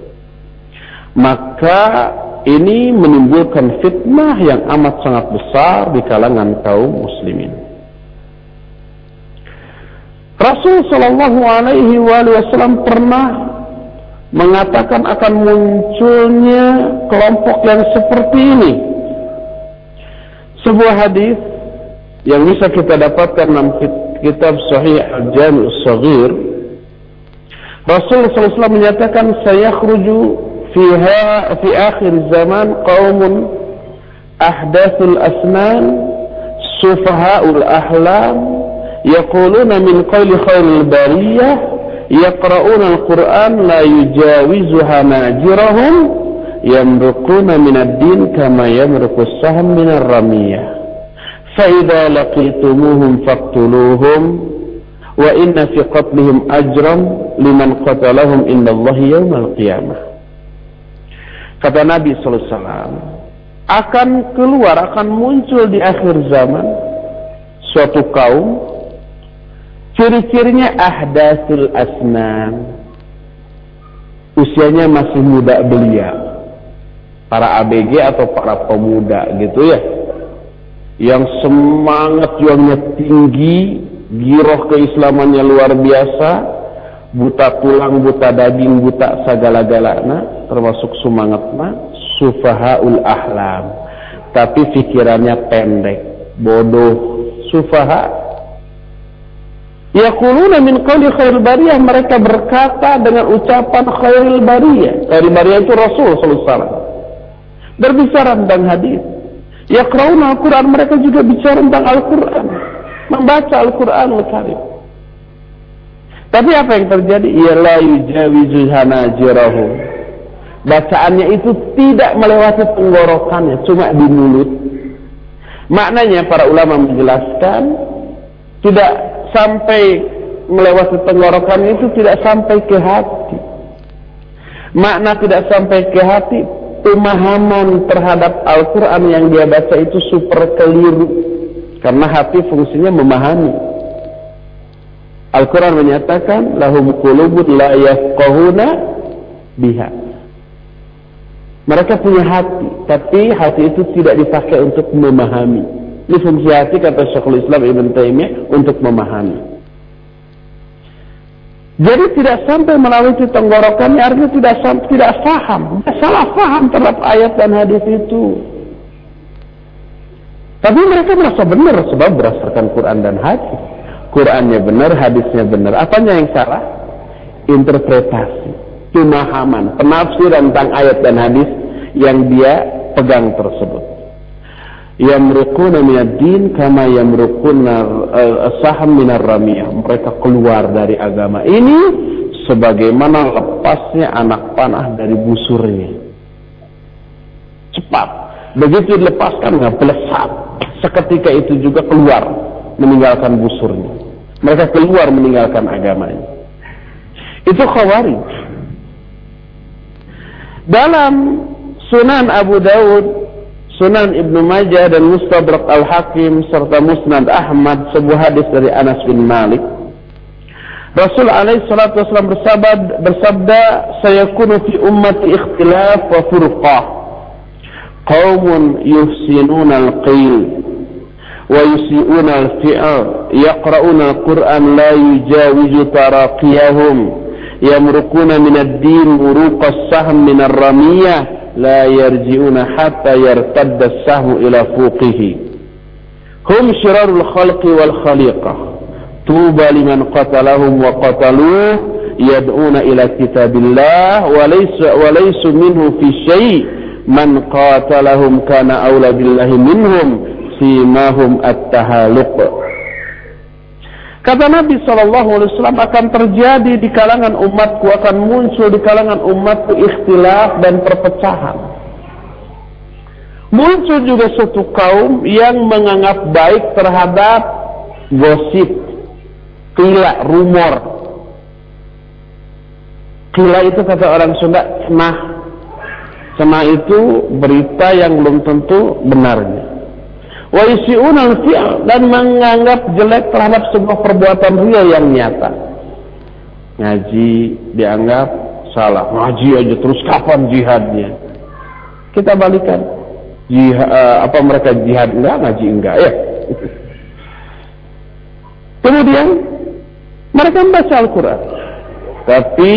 Maka ini menimbulkan fitnah yang amat sangat besar di kalangan kaum muslimin. Rasul Shallallahu Alaihi Wasallam pernah mengatakan akan munculnya kelompok yang seperti ini. Sebuah hadis yang bisa kita dapatkan dalam kitab Sahih Al-Jami' Al-Saghir Rasul SAW menyatakan saya khruju فيها في آخر الزمان قوم أحداث الأسنان سفهاء الأحلام يقولون من قول خير البرية يقرؤون القرآن لا يجاوزها ناجرهم يمرقون من الدين كما يمرق السهم من الرمية. فإذا لقيتموهم فاقتلوهم وإن في قتلهم أجرا لمن قتلهم إن الله يوم القيامة. Kata Nabi SAW akan keluar akan muncul di akhir zaman suatu kaum ciri-cirinya ahdasul asnan. Usianya masih muda belia. Para ABG atau para pemuda gitu ya. Yang semangat juangnya tinggi, giroh keislamannya luar biasa, buta tulang, buta daging, buta segala-galana, termasuk semangatnya, sufahaul ahlam. Tapi pikirannya pendek, bodoh, sufaha. Yaquluna min qawli khairil bariyah mereka berkata dengan ucapan khairil bariyah. Khairil bariyah itu Rasul sallallahu alaihi. Berbicara tentang hadis Yaqrauna Al-Quran, mereka juga bicara tentang Al-Quran. Membaca Al-Quran. Tapi apa yang terjadi? Ialah yujawizu hanajirahum. Bacaannya itu tidak melewati tenggorokannya, cuma di mulut. Maknanya para ulama menjelaskan tidak sampai melewati tenggorokan itu tidak sampai ke hati. Makna tidak sampai ke hati pemahaman terhadap Al-Quran yang dia baca itu super keliru. Karena hati fungsinya memahami. Al-Quran menyatakan, lahum kulubun la biha. Mereka punya hati, tapi hati itu tidak dipakai untuk memahami. Ini fungsi hati kata Syekhul Islam Ibn Taimiyah untuk memahami. Jadi tidak sampai melalui tenggorokannya artinya tidak tidak faham, salah faham terhadap ayat dan hadis itu. Tapi mereka merasa benar sebab berdasarkan Quran dan hadis. Qurannya benar, hadisnya benar. Apanya yang salah? Interpretasi, pemahaman, penafsiran tentang ayat dan hadis yang dia pegang tersebut yamruquna minad din kama yamruquna uh, saham minar ramiyah. Mereka keluar dari agama ini sebagaimana lepasnya anak panah dari busurnya. Cepat. Begitu dilepaskan nggak belesat. Seketika itu juga keluar meninggalkan busurnya. Mereka keluar meninggalkan agamanya. Itu khawarij. Dalam Sunan Abu Dawud Sunan Ibnu Majah dan Mustadrak Al-Hakim serta Musnad Ahmad sebuah hadis dari Anas bin Malik. Rasul alaihi salatu wasallam bersabda, bersabda sayakunu fi ummati ikhtilaf wa furqah. Qaumun yuhsinuna al-qil wa yusi'una al-fi'l yaqra'una al-Qur'an la yujawizu taraqiyahum yamruquna min ad-din muruqa as-sahm min ar-ramiyah لا يرجعون حتى يرتد السهم إلى فوقه. هم شرار الخلق والخليقة. طوبى لمن قتلهم وقتلوه يدعون إلى كتاب الله وليس, وليس منه في شيء. من قاتلهم كان أولى بالله منهم سيماهم التهالق. Kata Nabi Shallallahu Alaihi Wasallam akan terjadi di kalangan umatku akan muncul di kalangan umatku ikhtilaf dan perpecahan. Muncul juga suatu kaum yang menganggap baik terhadap gosip, kila, rumor. Kila itu kata orang Sunda, nah, Semah itu berita yang belum tentu benarnya wa al fi'l dan menganggap jelek terhadap sebuah perbuatan real yang nyata. Ngaji dianggap salah. Ngaji aja terus kapan jihadnya? Kita balikan. Jihad, uh, apa mereka jihad enggak, ngaji enggak ya. Kemudian mereka membaca Al-Quran. Tapi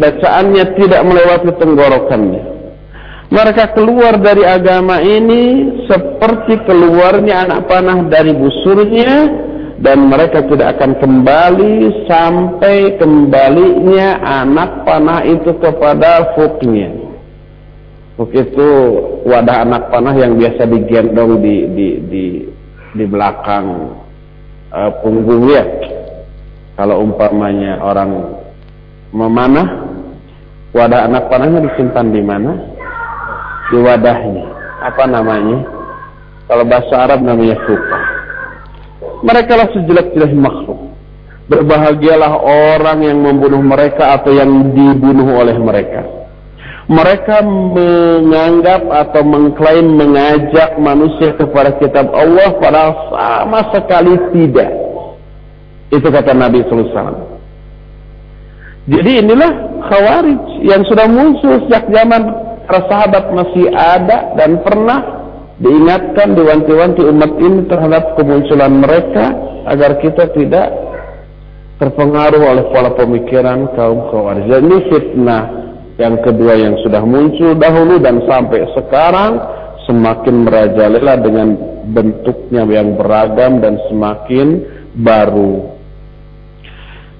bacaannya tidak melewati tenggorokannya. Mereka keluar dari agama ini seperti keluarnya anak panah dari busurnya dan mereka tidak akan kembali sampai kembalinya anak panah itu kepada fuknya. Fuk itu wadah anak panah yang biasa digendong di di di di belakang uh, punggung ya. Kalau umpamanya orang memanah, wadah anak panahnya disimpan di mana? Di wadahnya. Apa namanya? Kalau bahasa Arab namanya fuka. Mereka lah sejelek-jelek makhluk. Berbahagialah orang yang membunuh mereka atau yang dibunuh oleh mereka. Mereka menganggap atau mengklaim mengajak manusia kepada kitab Allah padahal sama sekali tidak. Itu kata Nabi SAW. Jadi inilah khawarij yang sudah muncul sejak zaman para sahabat masih ada dan pernah diingatkan diwanti-wanti umat ini terhadap kemunculan mereka agar kita tidak terpengaruh oleh pola pemikiran kaum khawarij. Ini fitnah yang kedua yang sudah muncul dahulu dan sampai sekarang semakin merajalela dengan bentuknya yang beragam dan semakin baru.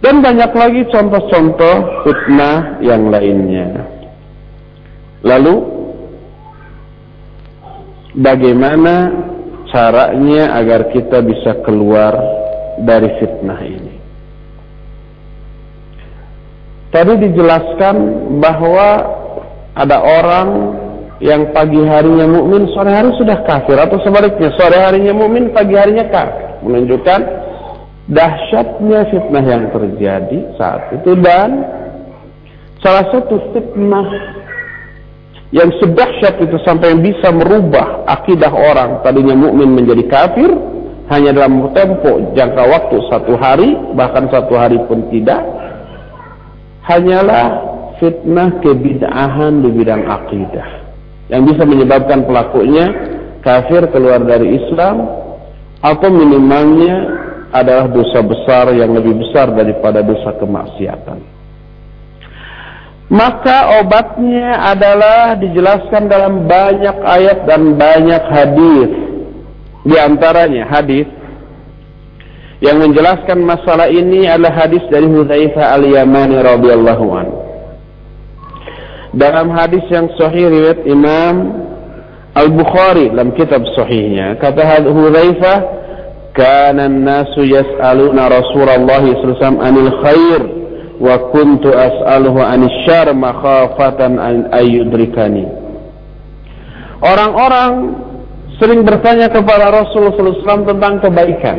Dan banyak lagi contoh-contoh fitnah yang lainnya. Lalu bagaimana caranya agar kita bisa keluar dari fitnah ini. Tadi dijelaskan bahwa ada orang yang pagi harinya mukmin, sore hari sudah kafir atau sebaliknya, sore harinya mukmin, pagi harinya kafir. Menunjukkan dahsyatnya fitnah yang terjadi saat itu dan salah satu fitnah yang sedahsyat itu sampai yang bisa merubah akidah orang. Tadinya mukmin menjadi kafir hanya dalam tempo jangka waktu satu hari bahkan satu hari pun tidak hanyalah fitnah kebid'ahan di bidang akidah. Yang bisa menyebabkan pelakunya kafir keluar dari Islam atau minimalnya adalah dosa besar yang lebih besar daripada dosa kemaksiatan maka obatnya adalah dijelaskan dalam banyak ayat dan banyak hadis. Di antaranya hadis yang menjelaskan masalah ini adalah hadis dari Hudzaifah al-Yamani radhiyallahu. Dalam hadis yang sahih riwayat Imam Al-Bukhari dalam kitab sahihnya kata Hudzaifah kana an-nasu yas'aluna Rasulullah sallallahu alaihi wasallam anil khair wa kuntu as'aluhu anisyar makhafatan ayyudrikani. Orang-orang sering bertanya kepada Rasulullah SAW tentang kebaikan.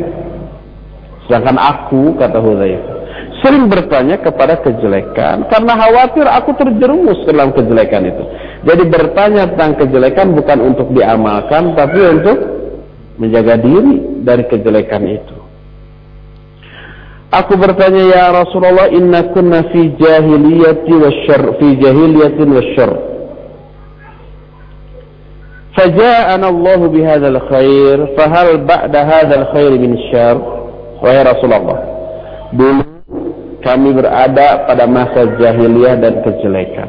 Sedangkan aku, kata Hudzaifah, sering bertanya kepada kejelekan karena khawatir aku terjerumus dalam kejelekan itu. Jadi bertanya tentang kejelekan bukan untuk diamalkan tapi untuk menjaga diri dari kejelekan itu. Aku bertanya ya Rasulullah inna kunna fi jahiliyati wasyarr fi jahiliyatin wasyarr. Faja'ana Allah bihadzal khair fahal ba'da hadzal khair min syar? Wahai Rasulullah, dulu kami berada pada masa jahiliyah dan kejelekan.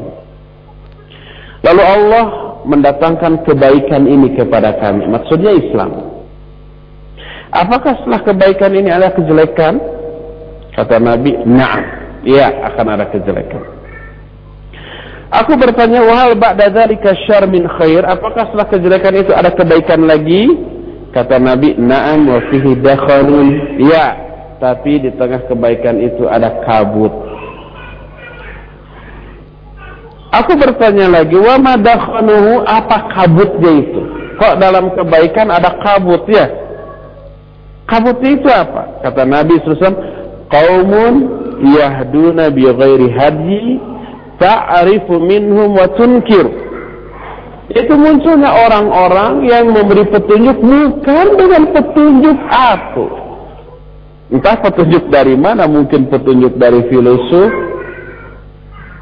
Lalu Allah mendatangkan kebaikan ini kepada kami. Maksudnya Islam. Apakah setelah kebaikan ini ada kejelekan? Kata Nabi, "Na'am." Iya, akan ada kejelekan. Aku bertanya, "Wahal ba'da dzalika syarr min khair?" Apakah setelah kejelekan itu ada kebaikan lagi? Kata Nabi, "Na'am wa fihi dakhalun." Iya, tapi di tengah kebaikan itu ada kabut. Aku bertanya lagi, "Wa ma dakhanuhu?" Apa kabutnya itu? Kok dalam kebaikan ada kabut ya? Kabutnya itu apa? Kata Nabi SAW, qaumun yahduna bi ghairi hadyi ta'rifu minhum wa tunkir. Itu munculnya orang-orang yang memberi petunjuk bukan dengan petunjuk aku. Entah petunjuk dari mana mungkin petunjuk dari filosof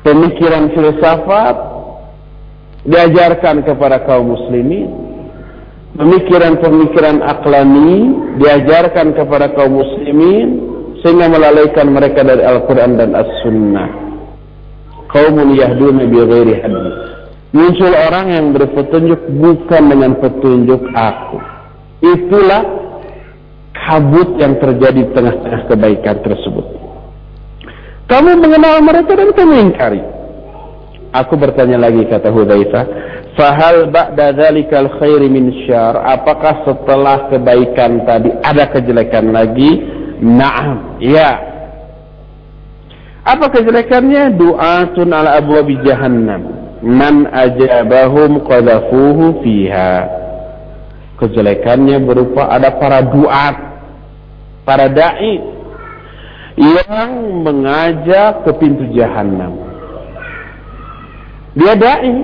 pemikiran filsafat diajarkan kepada kaum muslimin pemikiran-pemikiran aklani diajarkan kepada kaum muslimin sehingga melalaikan mereka dari Al-Quran dan As-Sunnah. Kaumun yahduna bi ghairi hadis muncul orang yang berpetunjuk bukan dengan petunjuk aku. Itulah kabut yang terjadi di tengah-tengah kebaikan tersebut. Kamu mengenal mereka dan kamu ingkari. Aku bertanya lagi kata Hudzaifah, "Fahal ba'da dzalikal khair min syar?" Apakah setelah kebaikan tadi ada kejelekan lagi? Na'am. Ya. Apa kejelekannya? Du'atun ala abwabi jahannam. Man ajabahum qadhafuhu fiha. Kejelekannya berupa ada para duat, para dai yang mengajak ke pintu jahanam dia dai,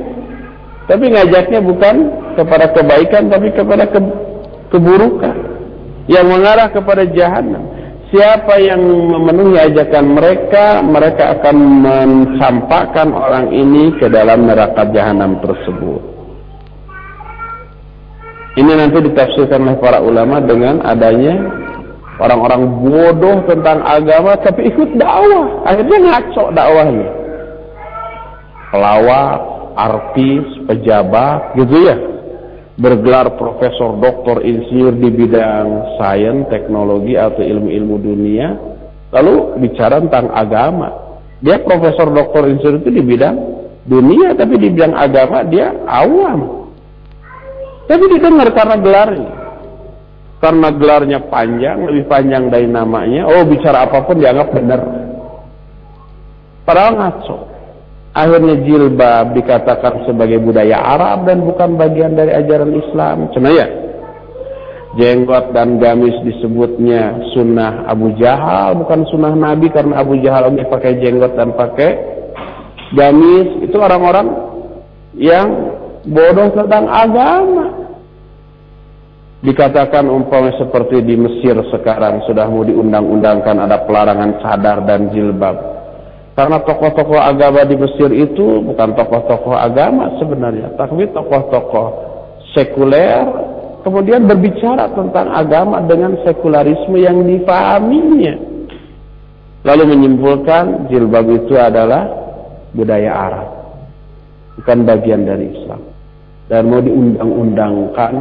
tapi ngajaknya bukan kepada kebaikan tapi kepada ke, keburukan yang mengarah kepada jahanam. Siapa yang memenuhi ajakan mereka, mereka akan mencampakkan orang ini ke dalam neraka jahanam tersebut. Ini nanti ditafsirkan oleh para ulama dengan adanya orang-orang bodoh tentang agama tapi ikut dakwah. Akhirnya ngaco dakwahnya pelawak, artis, pejabat, gitu ya. Bergelar profesor, doktor, insinyur di bidang sains, teknologi atau ilmu-ilmu dunia, lalu bicara tentang agama. Dia profesor, doktor, insinyur itu di bidang dunia, tapi di bidang agama dia awam. Tapi didengar karena gelarnya. Karena gelarnya panjang, lebih panjang dari namanya. Oh, bicara apa pun dianggap benar. Padahal ngaco. Akhirnya jilbab dikatakan sebagai budaya Arab dan bukan bagian dari ajaran Islam. Cuma ya, jenggot dan gamis disebutnya sunnah Abu Jahal, bukan sunnah Nabi karena Abu Jahal ini pakai jenggot dan pakai gamis. Itu orang-orang yang bodoh tentang agama. Dikatakan umpamanya seperti di Mesir sekarang sudah mau diundang-undangkan ada pelarangan cadar dan jilbab karena tokoh-tokoh agama di Mesir itu bukan tokoh-tokoh agama sebenarnya, tapi tokoh-tokoh sekuler kemudian berbicara tentang agama dengan sekularisme yang difahaminya. Lalu menyimpulkan jilbab itu adalah budaya Arab, bukan bagian dari Islam. Dan mau diundang-undangkan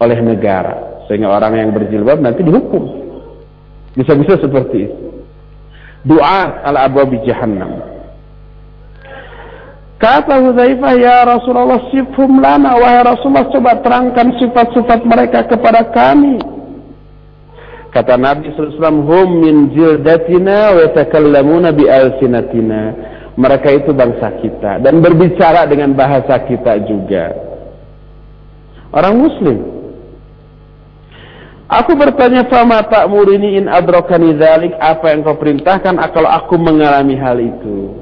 oleh negara sehingga orang yang berjilbab nanti dihukum. Bisa-bisa seperti itu doa ala abwabi jahannam. Kata Hudzaifah, "Ya Rasulullah, sifhum lana wahai Rasulullah, coba terangkan sifat-sifat mereka kepada kami." Kata Nabi SAW, "Hum min jildatina wa yatakallamuna bi alsinatina." Mereka itu bangsa kita dan berbicara dengan bahasa kita juga. Orang muslim Aku bertanya fama ta'murini in adrokani dzalik apa yang kau perintahkan kalau aku mengalami hal itu.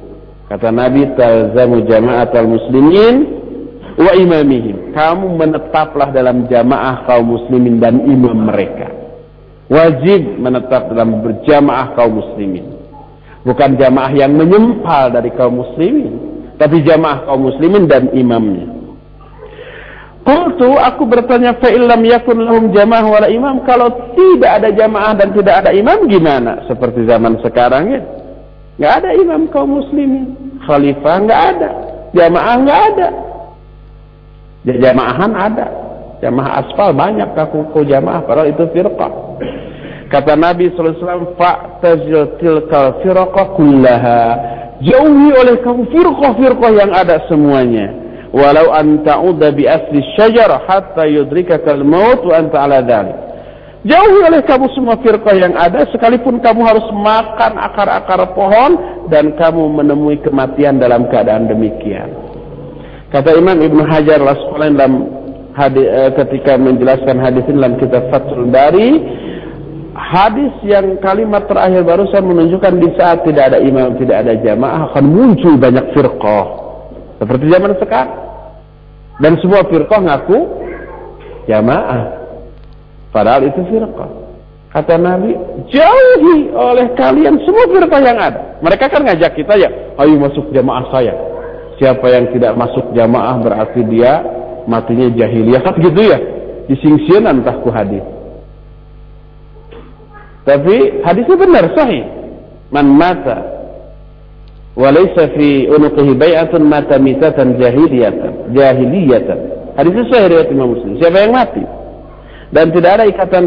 Kata Nabi talzamu jama'atal muslimin wa imamihim. Kamu menetaplah dalam jamaah kaum muslimin dan imam mereka. Wajib menetap dalam berjamaah kaum muslimin. Bukan jamaah yang menyempal dari kaum muslimin, tapi jamaah kaum muslimin dan imamnya. Qultu aku bertanya fa illam yakun lahum jamaah wala imam kalau tidak ada jamaah dan tidak ada imam gimana? Seperti zaman sekarang ya. Enggak ada imam kaum muslimin. Khalifah enggak ada. Jamaah enggak ada. Ya, jamaahan ada. Jamaah aspal banyak kaku jamaah padahal itu firqah. Kata Nabi wasallam fa'tazil tilkal firqah kullaha. Jauhi oleh kamu firqah-firqah yang ada semuanya walau an ta'udda bi asli syajar hatta yudrikaka al-maut wa anta ala dhalik. Jauhi oleh kamu semua firqah yang ada sekalipun kamu harus makan akar-akar pohon dan kamu menemui kematian dalam keadaan demikian. Kata Imam Ibn Hajar Al-Asqalani dalam hadis, eh, ketika menjelaskan hadis ini dalam kitab Fathul Bari, hadis yang kalimat terakhir barusan menunjukkan di saat tidak ada imam, tidak ada jamaah akan muncul banyak firqah seperti zaman sekarang. Dan semua firqah ngaku jamaah. Padahal itu firqah. Kata Nabi, jauhi oleh kalian semua firqah yang ada. Mereka kan ngajak kita ya, ayo masuk jamaah saya. siapa yang tidak masuk jamaah berarti dia matinya jahiliyah kan gitu ya disingsian entah ku hadis tapi hadisnya benar sahih man mata walaysa fi unuqihi bai'atun mata mitatan jahiliyatan jahiliyatan. Hadisnya sahih riwayat Imam Muslim. Siapa yang mati? Dan tidak ada ikatan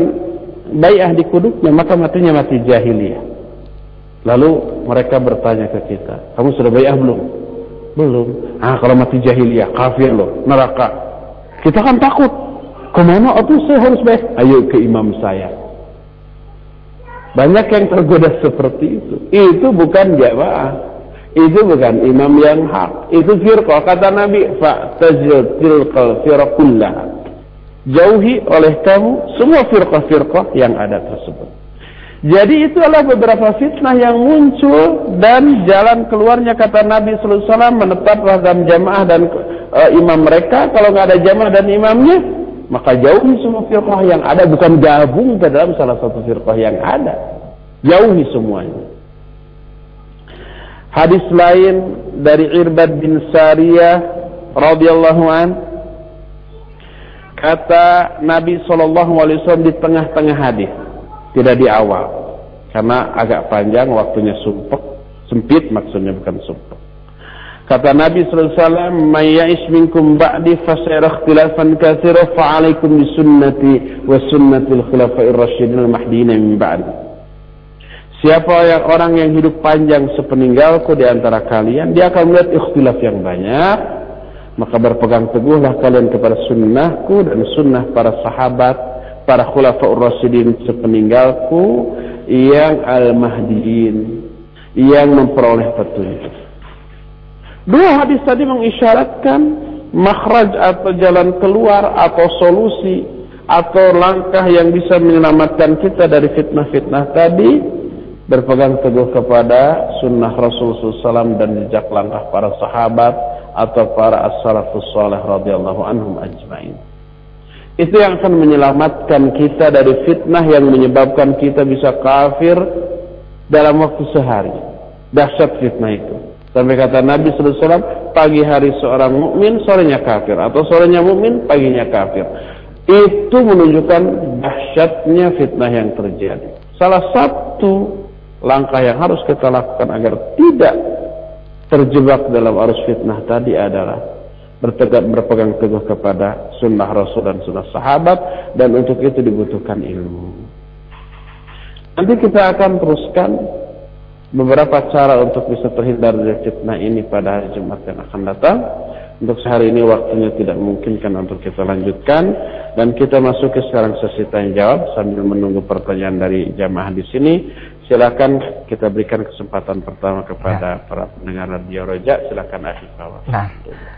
bai'ah di kuduknya maka matinya mati jahiliyah. Lalu mereka bertanya ke kita kamu sudah bai'ah belum? Belum. Ah kalau mati jahiliyah kafir loh neraka. Kita kan takut. Ke mana atau saya harus baik ayo ke imam saya. Banyak yang tergoda seperti itu. Itu bukan jamaah itu bukan imam yang hak itu firqah kata Nabi fa'tajil tilqal firqullah jauhi oleh kamu semua firqah-firqah yang ada tersebut. Jadi itu adalah beberapa fitnah yang muncul dan jalan keluarnya kata Nabi Sallallahu Alaihi Wasallam menetaplah dalam jamaah dan e, imam mereka. Kalau nggak ada jamaah dan imamnya, maka jauhi semua firqah yang ada, bukan gabung ke dalam salah satu firqah yang ada. Jauhi semuanya. Hadis lain dari Irbad bin Sariyah radhiyallahu an kata Nabi Shallallahu Alaihi Wasallam di tengah-tengah hadis, tidak di awal, karena agak panjang waktunya sumpek, sempit maksudnya bukan sumpek. Kata Nabi Sallallahu Alaihi Wasallam, "Mayyaish minkum ba'di fasayara ikhtilafan katsira fa'alaikum bisunnati wa sunnatil khulafa'ir rasyidin al-mahdiyyin min ba'di." Siapa yang orang yang hidup panjang sepeninggalku di antara kalian, dia akan melihat ikhtilaf yang banyak, maka berpegang teguhlah kalian kepada sunnahku dan sunnah para sahabat para khulafaur rasyidin sepeninggalku yang al-mahdiin yang memperoleh petunjuk. Dua hadis tadi mengisyaratkan makhraj atau jalan keluar atau solusi atau langkah yang bisa menyelamatkan kita dari fitnah-fitnah tadi berpegang teguh kepada sunnah Rasulullah SAW dan jejak langkah para sahabat atau para as-salafus salih radhiyallahu anhum ajmain. Itu yang akan menyelamatkan kita dari fitnah yang menyebabkan kita bisa kafir dalam waktu sehari. Dahsyat fitnah itu. Sampai kata Nabi wasallam, pagi hari seorang mukmin, sorenya kafir atau sorenya mukmin, paginya kafir. Itu menunjukkan dahsyatnya fitnah yang terjadi. Salah satu langkah yang harus kita lakukan agar tidak terjebak dalam arus fitnah tadi adalah bertegak berpegang teguh kepada sunnah Rasul dan sunnah sahabat dan untuk itu dibutuhkan ilmu. Nanti kita akan teruskan beberapa cara untuk bisa terhindar dari fitnah ini pada hari Jumat yang akan datang. Untuk sehari ini waktunya tidak memungkinkan untuk kita lanjutkan dan kita masuk ke sekarang sesi tanya jawab sambil menunggu pertanyaan dari jamaah di sini silakan kita berikan kesempatan pertama kepada ya. para pendengar radio Roja. Silakan Afi Nah,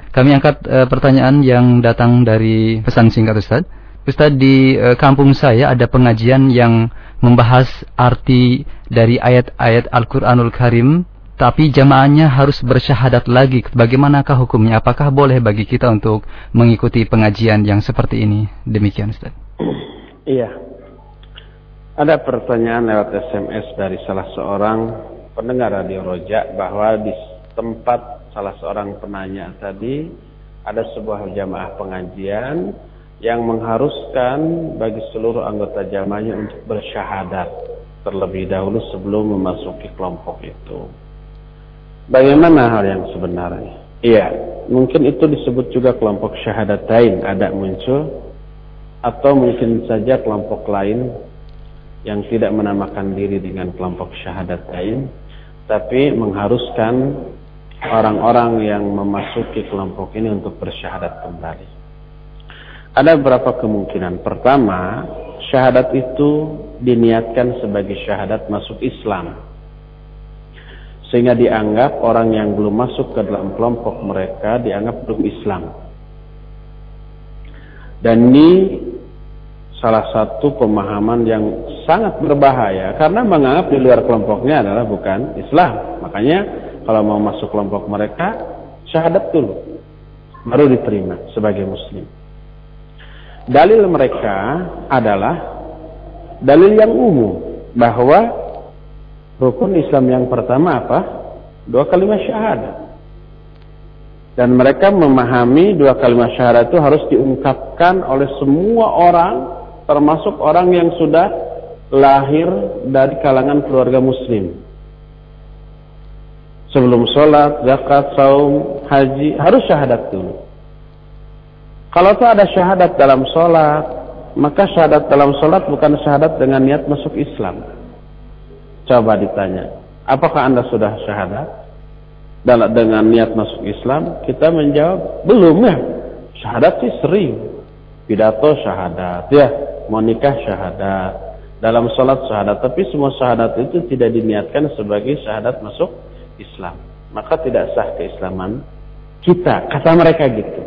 kami angkat uh, pertanyaan yang datang dari pesan singkat Ustaz. Ustaz di uh, kampung saya ada pengajian yang membahas arti dari ayat-ayat Al-Qur'anul Karim tapi jamaahnya harus bersyahadat lagi. Bagaimanakah hukumnya? Apakah boleh bagi kita untuk mengikuti pengajian yang seperti ini? Demikian Ustaz. Iya. Ada pertanyaan lewat SMS dari salah seorang pendengar Radio Roja bahwa di tempat salah seorang penanya tadi ada sebuah jamaah pengajian yang mengharuskan bagi seluruh anggota jamaahnya untuk bersyahadat terlebih dahulu sebelum memasuki kelompok itu. Bagaimana hal yang sebenarnya? Iya, mungkin itu disebut juga kelompok syahadatain ada muncul atau mungkin saja kelompok lain yang tidak menamakan diri dengan kelompok syahadat lain tapi mengharuskan orang-orang yang memasuki kelompok ini untuk bersyahadat kembali. Ada beberapa kemungkinan. Pertama, syahadat itu diniatkan sebagai syahadat masuk Islam. Sehingga dianggap orang yang belum masuk ke dalam kelompok mereka dianggap belum Islam. Dan ini salah satu pemahaman yang sangat berbahaya karena menganggap di luar kelompoknya adalah bukan Islam. Makanya kalau mau masuk kelompok mereka syahadat dulu baru diterima sebagai muslim. Dalil mereka adalah dalil yang umum bahwa rukun Islam yang pertama apa? Dua kalimat syahadat. Dan mereka memahami dua kalimat syahadat itu harus diungkapkan oleh semua orang, termasuk orang yang sudah lahir dari kalangan keluarga muslim. Sebelum sholat, zakat, saum, haji, harus syahadat dulu. Kalau tak ada syahadat dalam sholat, maka syahadat dalam sholat bukan syahadat dengan niat masuk Islam. Coba ditanya, apakah anda sudah syahadat? dengan niat masuk Islam, kita menjawab, belum ya. Syahadat sih sering. Pidato syahadat, ya. Mau nikah syahadat. Dalam sholat syahadat. Tapi semua syahadat itu tidak diniatkan sebagai syahadat masuk Islam. Maka tidak sah keislaman kita. Kata mereka gitu.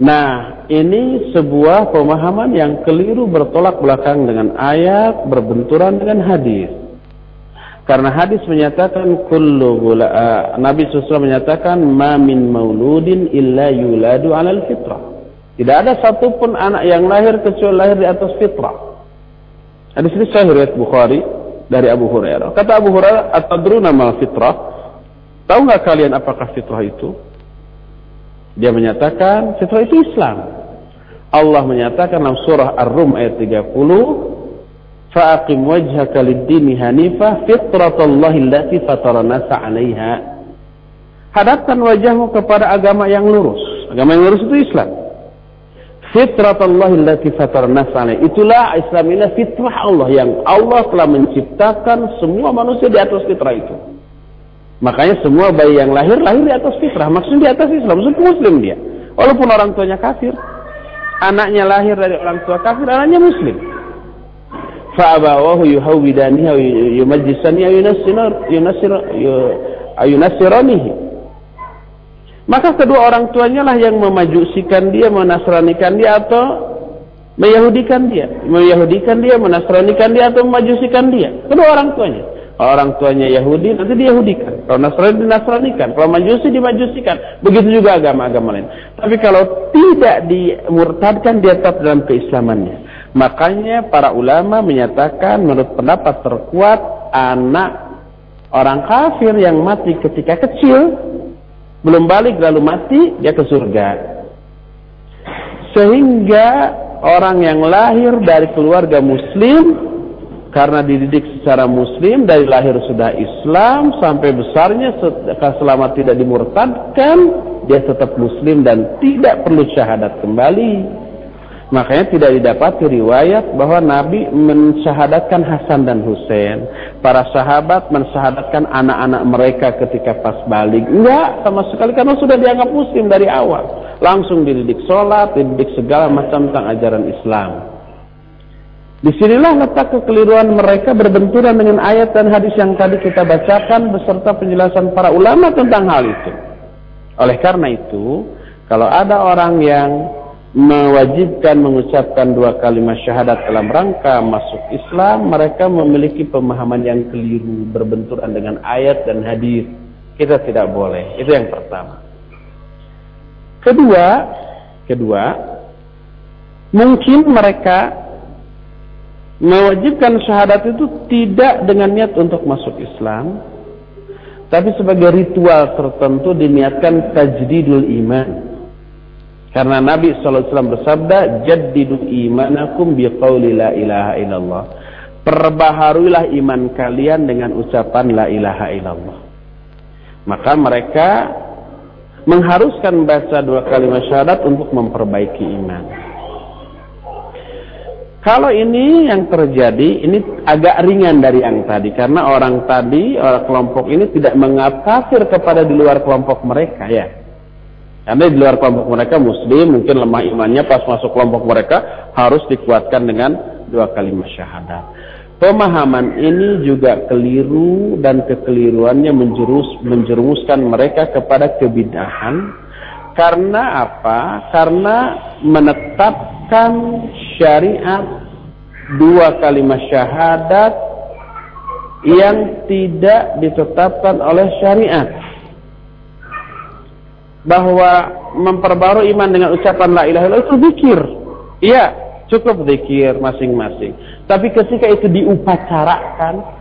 Nah, ini sebuah pemahaman yang keliru bertolak belakang dengan ayat, berbenturan dengan hadis. Karena hadis menyatakan kullu gula, uh, Nabi SAW menyatakan ma min mauludin illa yuladu alal fitrah. Tidak ada satupun anak yang lahir kecuali lahir di atas fitrah. Hadis ini sahih Bukhari dari Abu Hurairah. Kata Abu Hurairah, "Atadruna ma fitrah?" Tahu nggak kalian apakah fitrah itu? Dia menyatakan fitrah itu Islam. Allah menyatakan dalam surah Ar-Rum ayat 30, fa'aqim wajhaka lid-dini hanifah fitratallahi allati fatara nasa 'alaiha hadapkan wajahmu kepada agama yang lurus agama yang lurus itu Islam fitratallahi allati 'alaiha itulah Islam ini fitrah Allah yang Allah telah menciptakan semua manusia di atas fitrah itu. Makanya semua bayi yang lahir lahir di atas fitrah. Maksudnya di atas Islam maksudnya muslim dia. Walaupun orang tuanya kafir. Anaknya lahir dari orang tua kafir anaknya muslim. Fa'abawahu yuhawidanihi aw yumajjisani aw yunassir yunassiranihi maka kedua orang tuanya lah yang memajusikan dia menasranikan dia atau meyahudikan dia. Meyahudikan dia menasranikan dia atau memajusikan dia. Kedua orang tuanya. Kalau orang tuanya Yahudi nanti diyahudikan. Kalau Nasrani dinasranikan. Kalau majusi dimajusikan. Begitu juga agama-agama lain. Tapi kalau tidak dimurtadkan dia tetap dalam keislamannya. Makanya para ulama menyatakan menurut pendapat terkuat anak orang kafir yang mati ketika kecil belum balik lalu mati dia ke surga. Sehingga orang yang lahir dari keluarga muslim karena dididik secara muslim dari lahir sudah Islam sampai besarnya selama tidak dimurtadkan dia tetap muslim dan tidak perlu syahadat kembali Makanya tidak didapati riwayat bahwa Nabi mensyahadatkan Hasan dan Hussein. Para sahabat mensyahadatkan anak-anak mereka ketika pas balik. Enggak, sama sekali karena sudah dianggap muslim dari awal. Langsung dididik sholat, dididik segala macam tentang ajaran Islam. Di sinilah letak kekeliruan mereka berbenturan dengan ayat dan hadis yang tadi kita bacakan beserta penjelasan para ulama tentang hal itu. Oleh karena itu, kalau ada orang yang mewajibkan mengucapkan dua kalimat syahadat dalam rangka masuk Islam, mereka memiliki pemahaman yang keliru berbenturan dengan ayat dan hadis. Kita tidak boleh. Itu yang pertama. Kedua, kedua, mungkin mereka mewajibkan syahadat itu tidak dengan niat untuk masuk Islam, tapi sebagai ritual tertentu diniatkan tajdidul iman karena Nabi SAW bersabda, Jaddidu imanakum biqawli la ilaha illallah. Perbaharuilah iman kalian dengan ucapan la ilaha illallah. Maka mereka mengharuskan baca dua kalimat syahadat untuk memperbaiki iman. Kalau ini yang terjadi, ini agak ringan dari yang tadi. Karena orang tadi, orang kelompok ini tidak mengafir kepada di luar kelompok mereka ya. Karena di luar kelompok mereka muslim, mungkin lemah imannya pas masuk kelompok mereka harus dikuatkan dengan dua kalimat syahadat. Pemahaman ini juga keliru dan kekeliruannya menjerus, menjerumuskan mereka kepada kebidahan. Karena apa? Karena menetapkan syariat dua kalimat syahadat yang tidak ditetapkan oleh syariat bahwa memperbarui iman dengan ucapan la ilaha illallah itu zikir. Iya, cukup zikir masing-masing. Tapi ketika itu diupacarakan,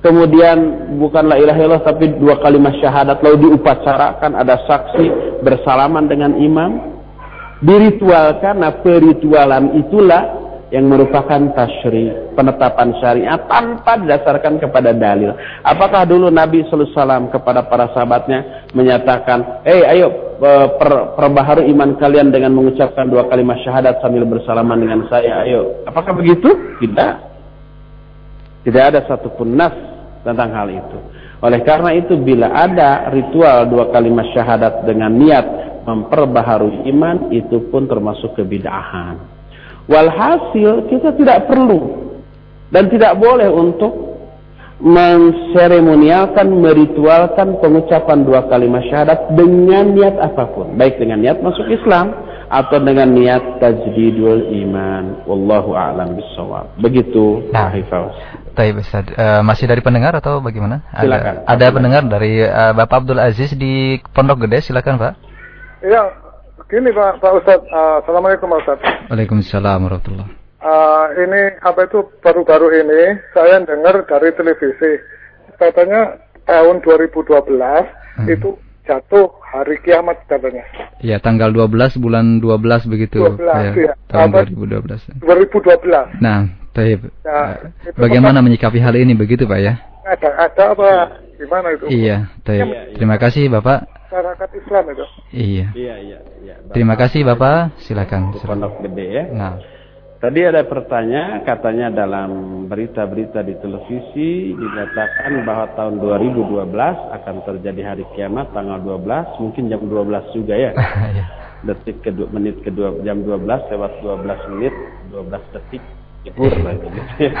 kemudian bukan la ilaha illallah tapi dua kalimat syahadat lalu diupacarakan ada saksi bersalaman dengan imam diritualkan nah peritualan itulah yang merupakan tasyri penetapan syariat tanpa didasarkan kepada dalil. Apakah dulu Nabi SAW kepada para sahabatnya menyatakan, eh hey, ayo per, perbaharui iman kalian dengan mengucapkan dua kalimat syahadat sambil bersalaman dengan saya, ayo. Apakah begitu? Tidak. Tidak ada satupun nas tentang hal itu. Oleh karena itu bila ada ritual dua kalimat syahadat dengan niat memperbaharui iman itu pun termasuk kebidahan. Walhasil kita tidak perlu dan tidak boleh untuk menseremonialkan, meritualkan pengucapan dua kalimat syahadat dengan niat apa pun. Baik dengan niat masuk Islam atau dengan niat tajdidul iman. Wallahu a'lam bishawab. Begitu, nah. Baik, Ustaz. Uh, masih dari pendengar atau bagaimana? Silakan. Ada, ada pendengar dari uh, Bapak Abdul Aziz di Pondok Gede, silakan Pak. Iya, gini Pak, Pak Ustaz. Uh, Assalamualaikum Pak Ustaz. Waalaikumsalam warahmatullahi uh, ini apa itu baru-baru ini saya dengar dari televisi katanya tahun 2012 hmm. itu jatuh hari kiamat katanya. Ya, tanggal 12 bulan 12 begitu. 12 ya. ya. Tahun apa? 2012. 2012. Nah, Taib. Ya, Bagaimana menyikapi hal ini begitu Pak ya? Ada ada apa gimana itu? Iya, Taib. Ya, Terima kasih Bapak. Masyarakat Islam itu. Iya. Iya, iya, iya. Terima kasih Bapak. Silakan. Pondok gede ya. Nah. Tadi ada pertanyaan, katanya dalam berita-berita di televisi dikatakan bahwa tahun 2012 akan terjadi hari kiamat tanggal 12, mungkin jam 12 juga ya. Iya. Detik kedua menit kedua jam 12 lewat 12 menit 12 detik libur lagi gitu ya.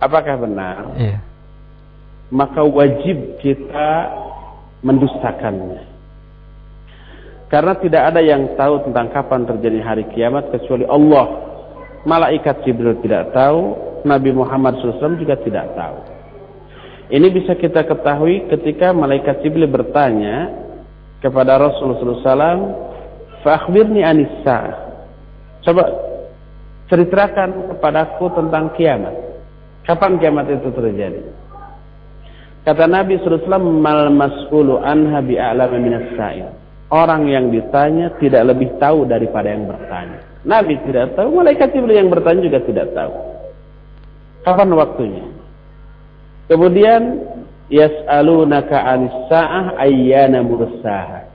Apakah benar? Iya. Maka wajib kita mendustakannya. Karena tidak ada yang tahu tentang kapan terjadi hari kiamat kecuali Allah malaikat Jibril tidak tahu, Nabi Muhammad SAW juga tidak tahu. Ini bisa kita ketahui ketika malaikat Jibril bertanya kepada Rasulullah SAW, "Fakhbirni anissa." Coba ceritakan kepadaku tentang kiamat. Kapan kiamat itu terjadi? Kata Nabi SAW, "Mal mas'ulu anha bi'a'lama minas sa'il." Orang yang ditanya tidak lebih tahu daripada yang bertanya. Nabi tidak tahu, malaikat Jibril yang bertanya juga tidak tahu. Kapan waktunya? Kemudian yas'alunaka 'anis sa'ah ayyana mursaha.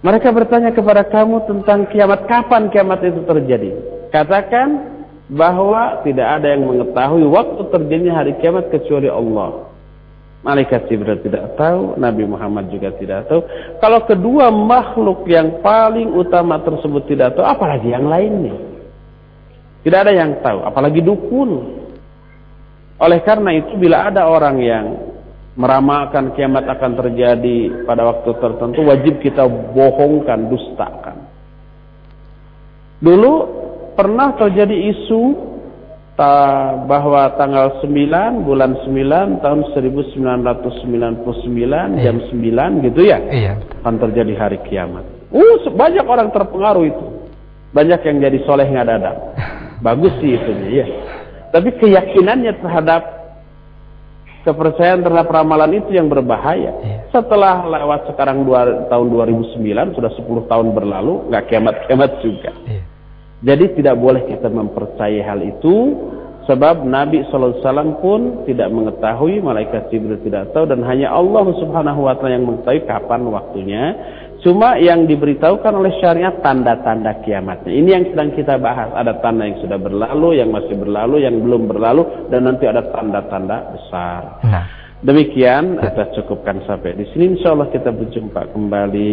Mereka bertanya kepada kamu tentang kiamat, kapan kiamat itu terjadi? Katakan bahwa tidak ada yang mengetahui waktu terjadinya hari kiamat kecuali Allah. Malaikat Jibril tidak tahu, Nabi Muhammad juga tidak tahu. Kalau kedua makhluk yang paling utama tersebut tidak tahu, apalagi yang lainnya. Tidak ada yang tahu, apalagi dukun. Oleh karena itu bila ada orang yang meramalkan kiamat akan terjadi pada waktu tertentu, wajib kita bohongkan, dustakan. Dulu pernah terjadi isu bahwa tanggal 9 bulan 9 tahun 1999 iya. jam 9 gitu ya iya. akan terjadi hari kiamat. Uh banyak orang terpengaruh itu. Banyak yang jadi soleh nggak ada. Bagus sih itu ya. Tapi keyakinannya terhadap kepercayaan terhadap ramalan itu yang berbahaya. Iya. Setelah lewat sekarang dua, tahun 2009 sudah 10 tahun berlalu nggak kiamat-kiamat juga. Iya. Jadi tidak boleh kita mempercayai hal itu sebab Nabi SAW pun tidak mengetahui, malaikat Jibril tidak tahu dan hanya Allah Subhanahu wa taala yang mengetahui kapan waktunya. Cuma yang diberitahukan oleh syariat tanda-tanda kiamatnya. Ini yang sedang kita bahas. Ada tanda yang sudah berlalu, yang masih berlalu, yang belum berlalu dan nanti ada tanda-tanda besar. Nah. Demikian kita cukupkan sampai di sini. Insya Allah kita berjumpa kembali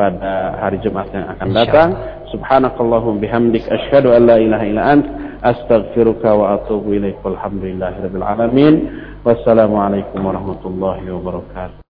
pada hari Jumat yang akan datang. Subhanakallahum bihamdik asyhadu an la ilaha illa ant astaghfiruka wa atubu ilaik. Walhamdulillahirabbil alamin. Wassalamualaikum warahmatullahi wabarakatuh.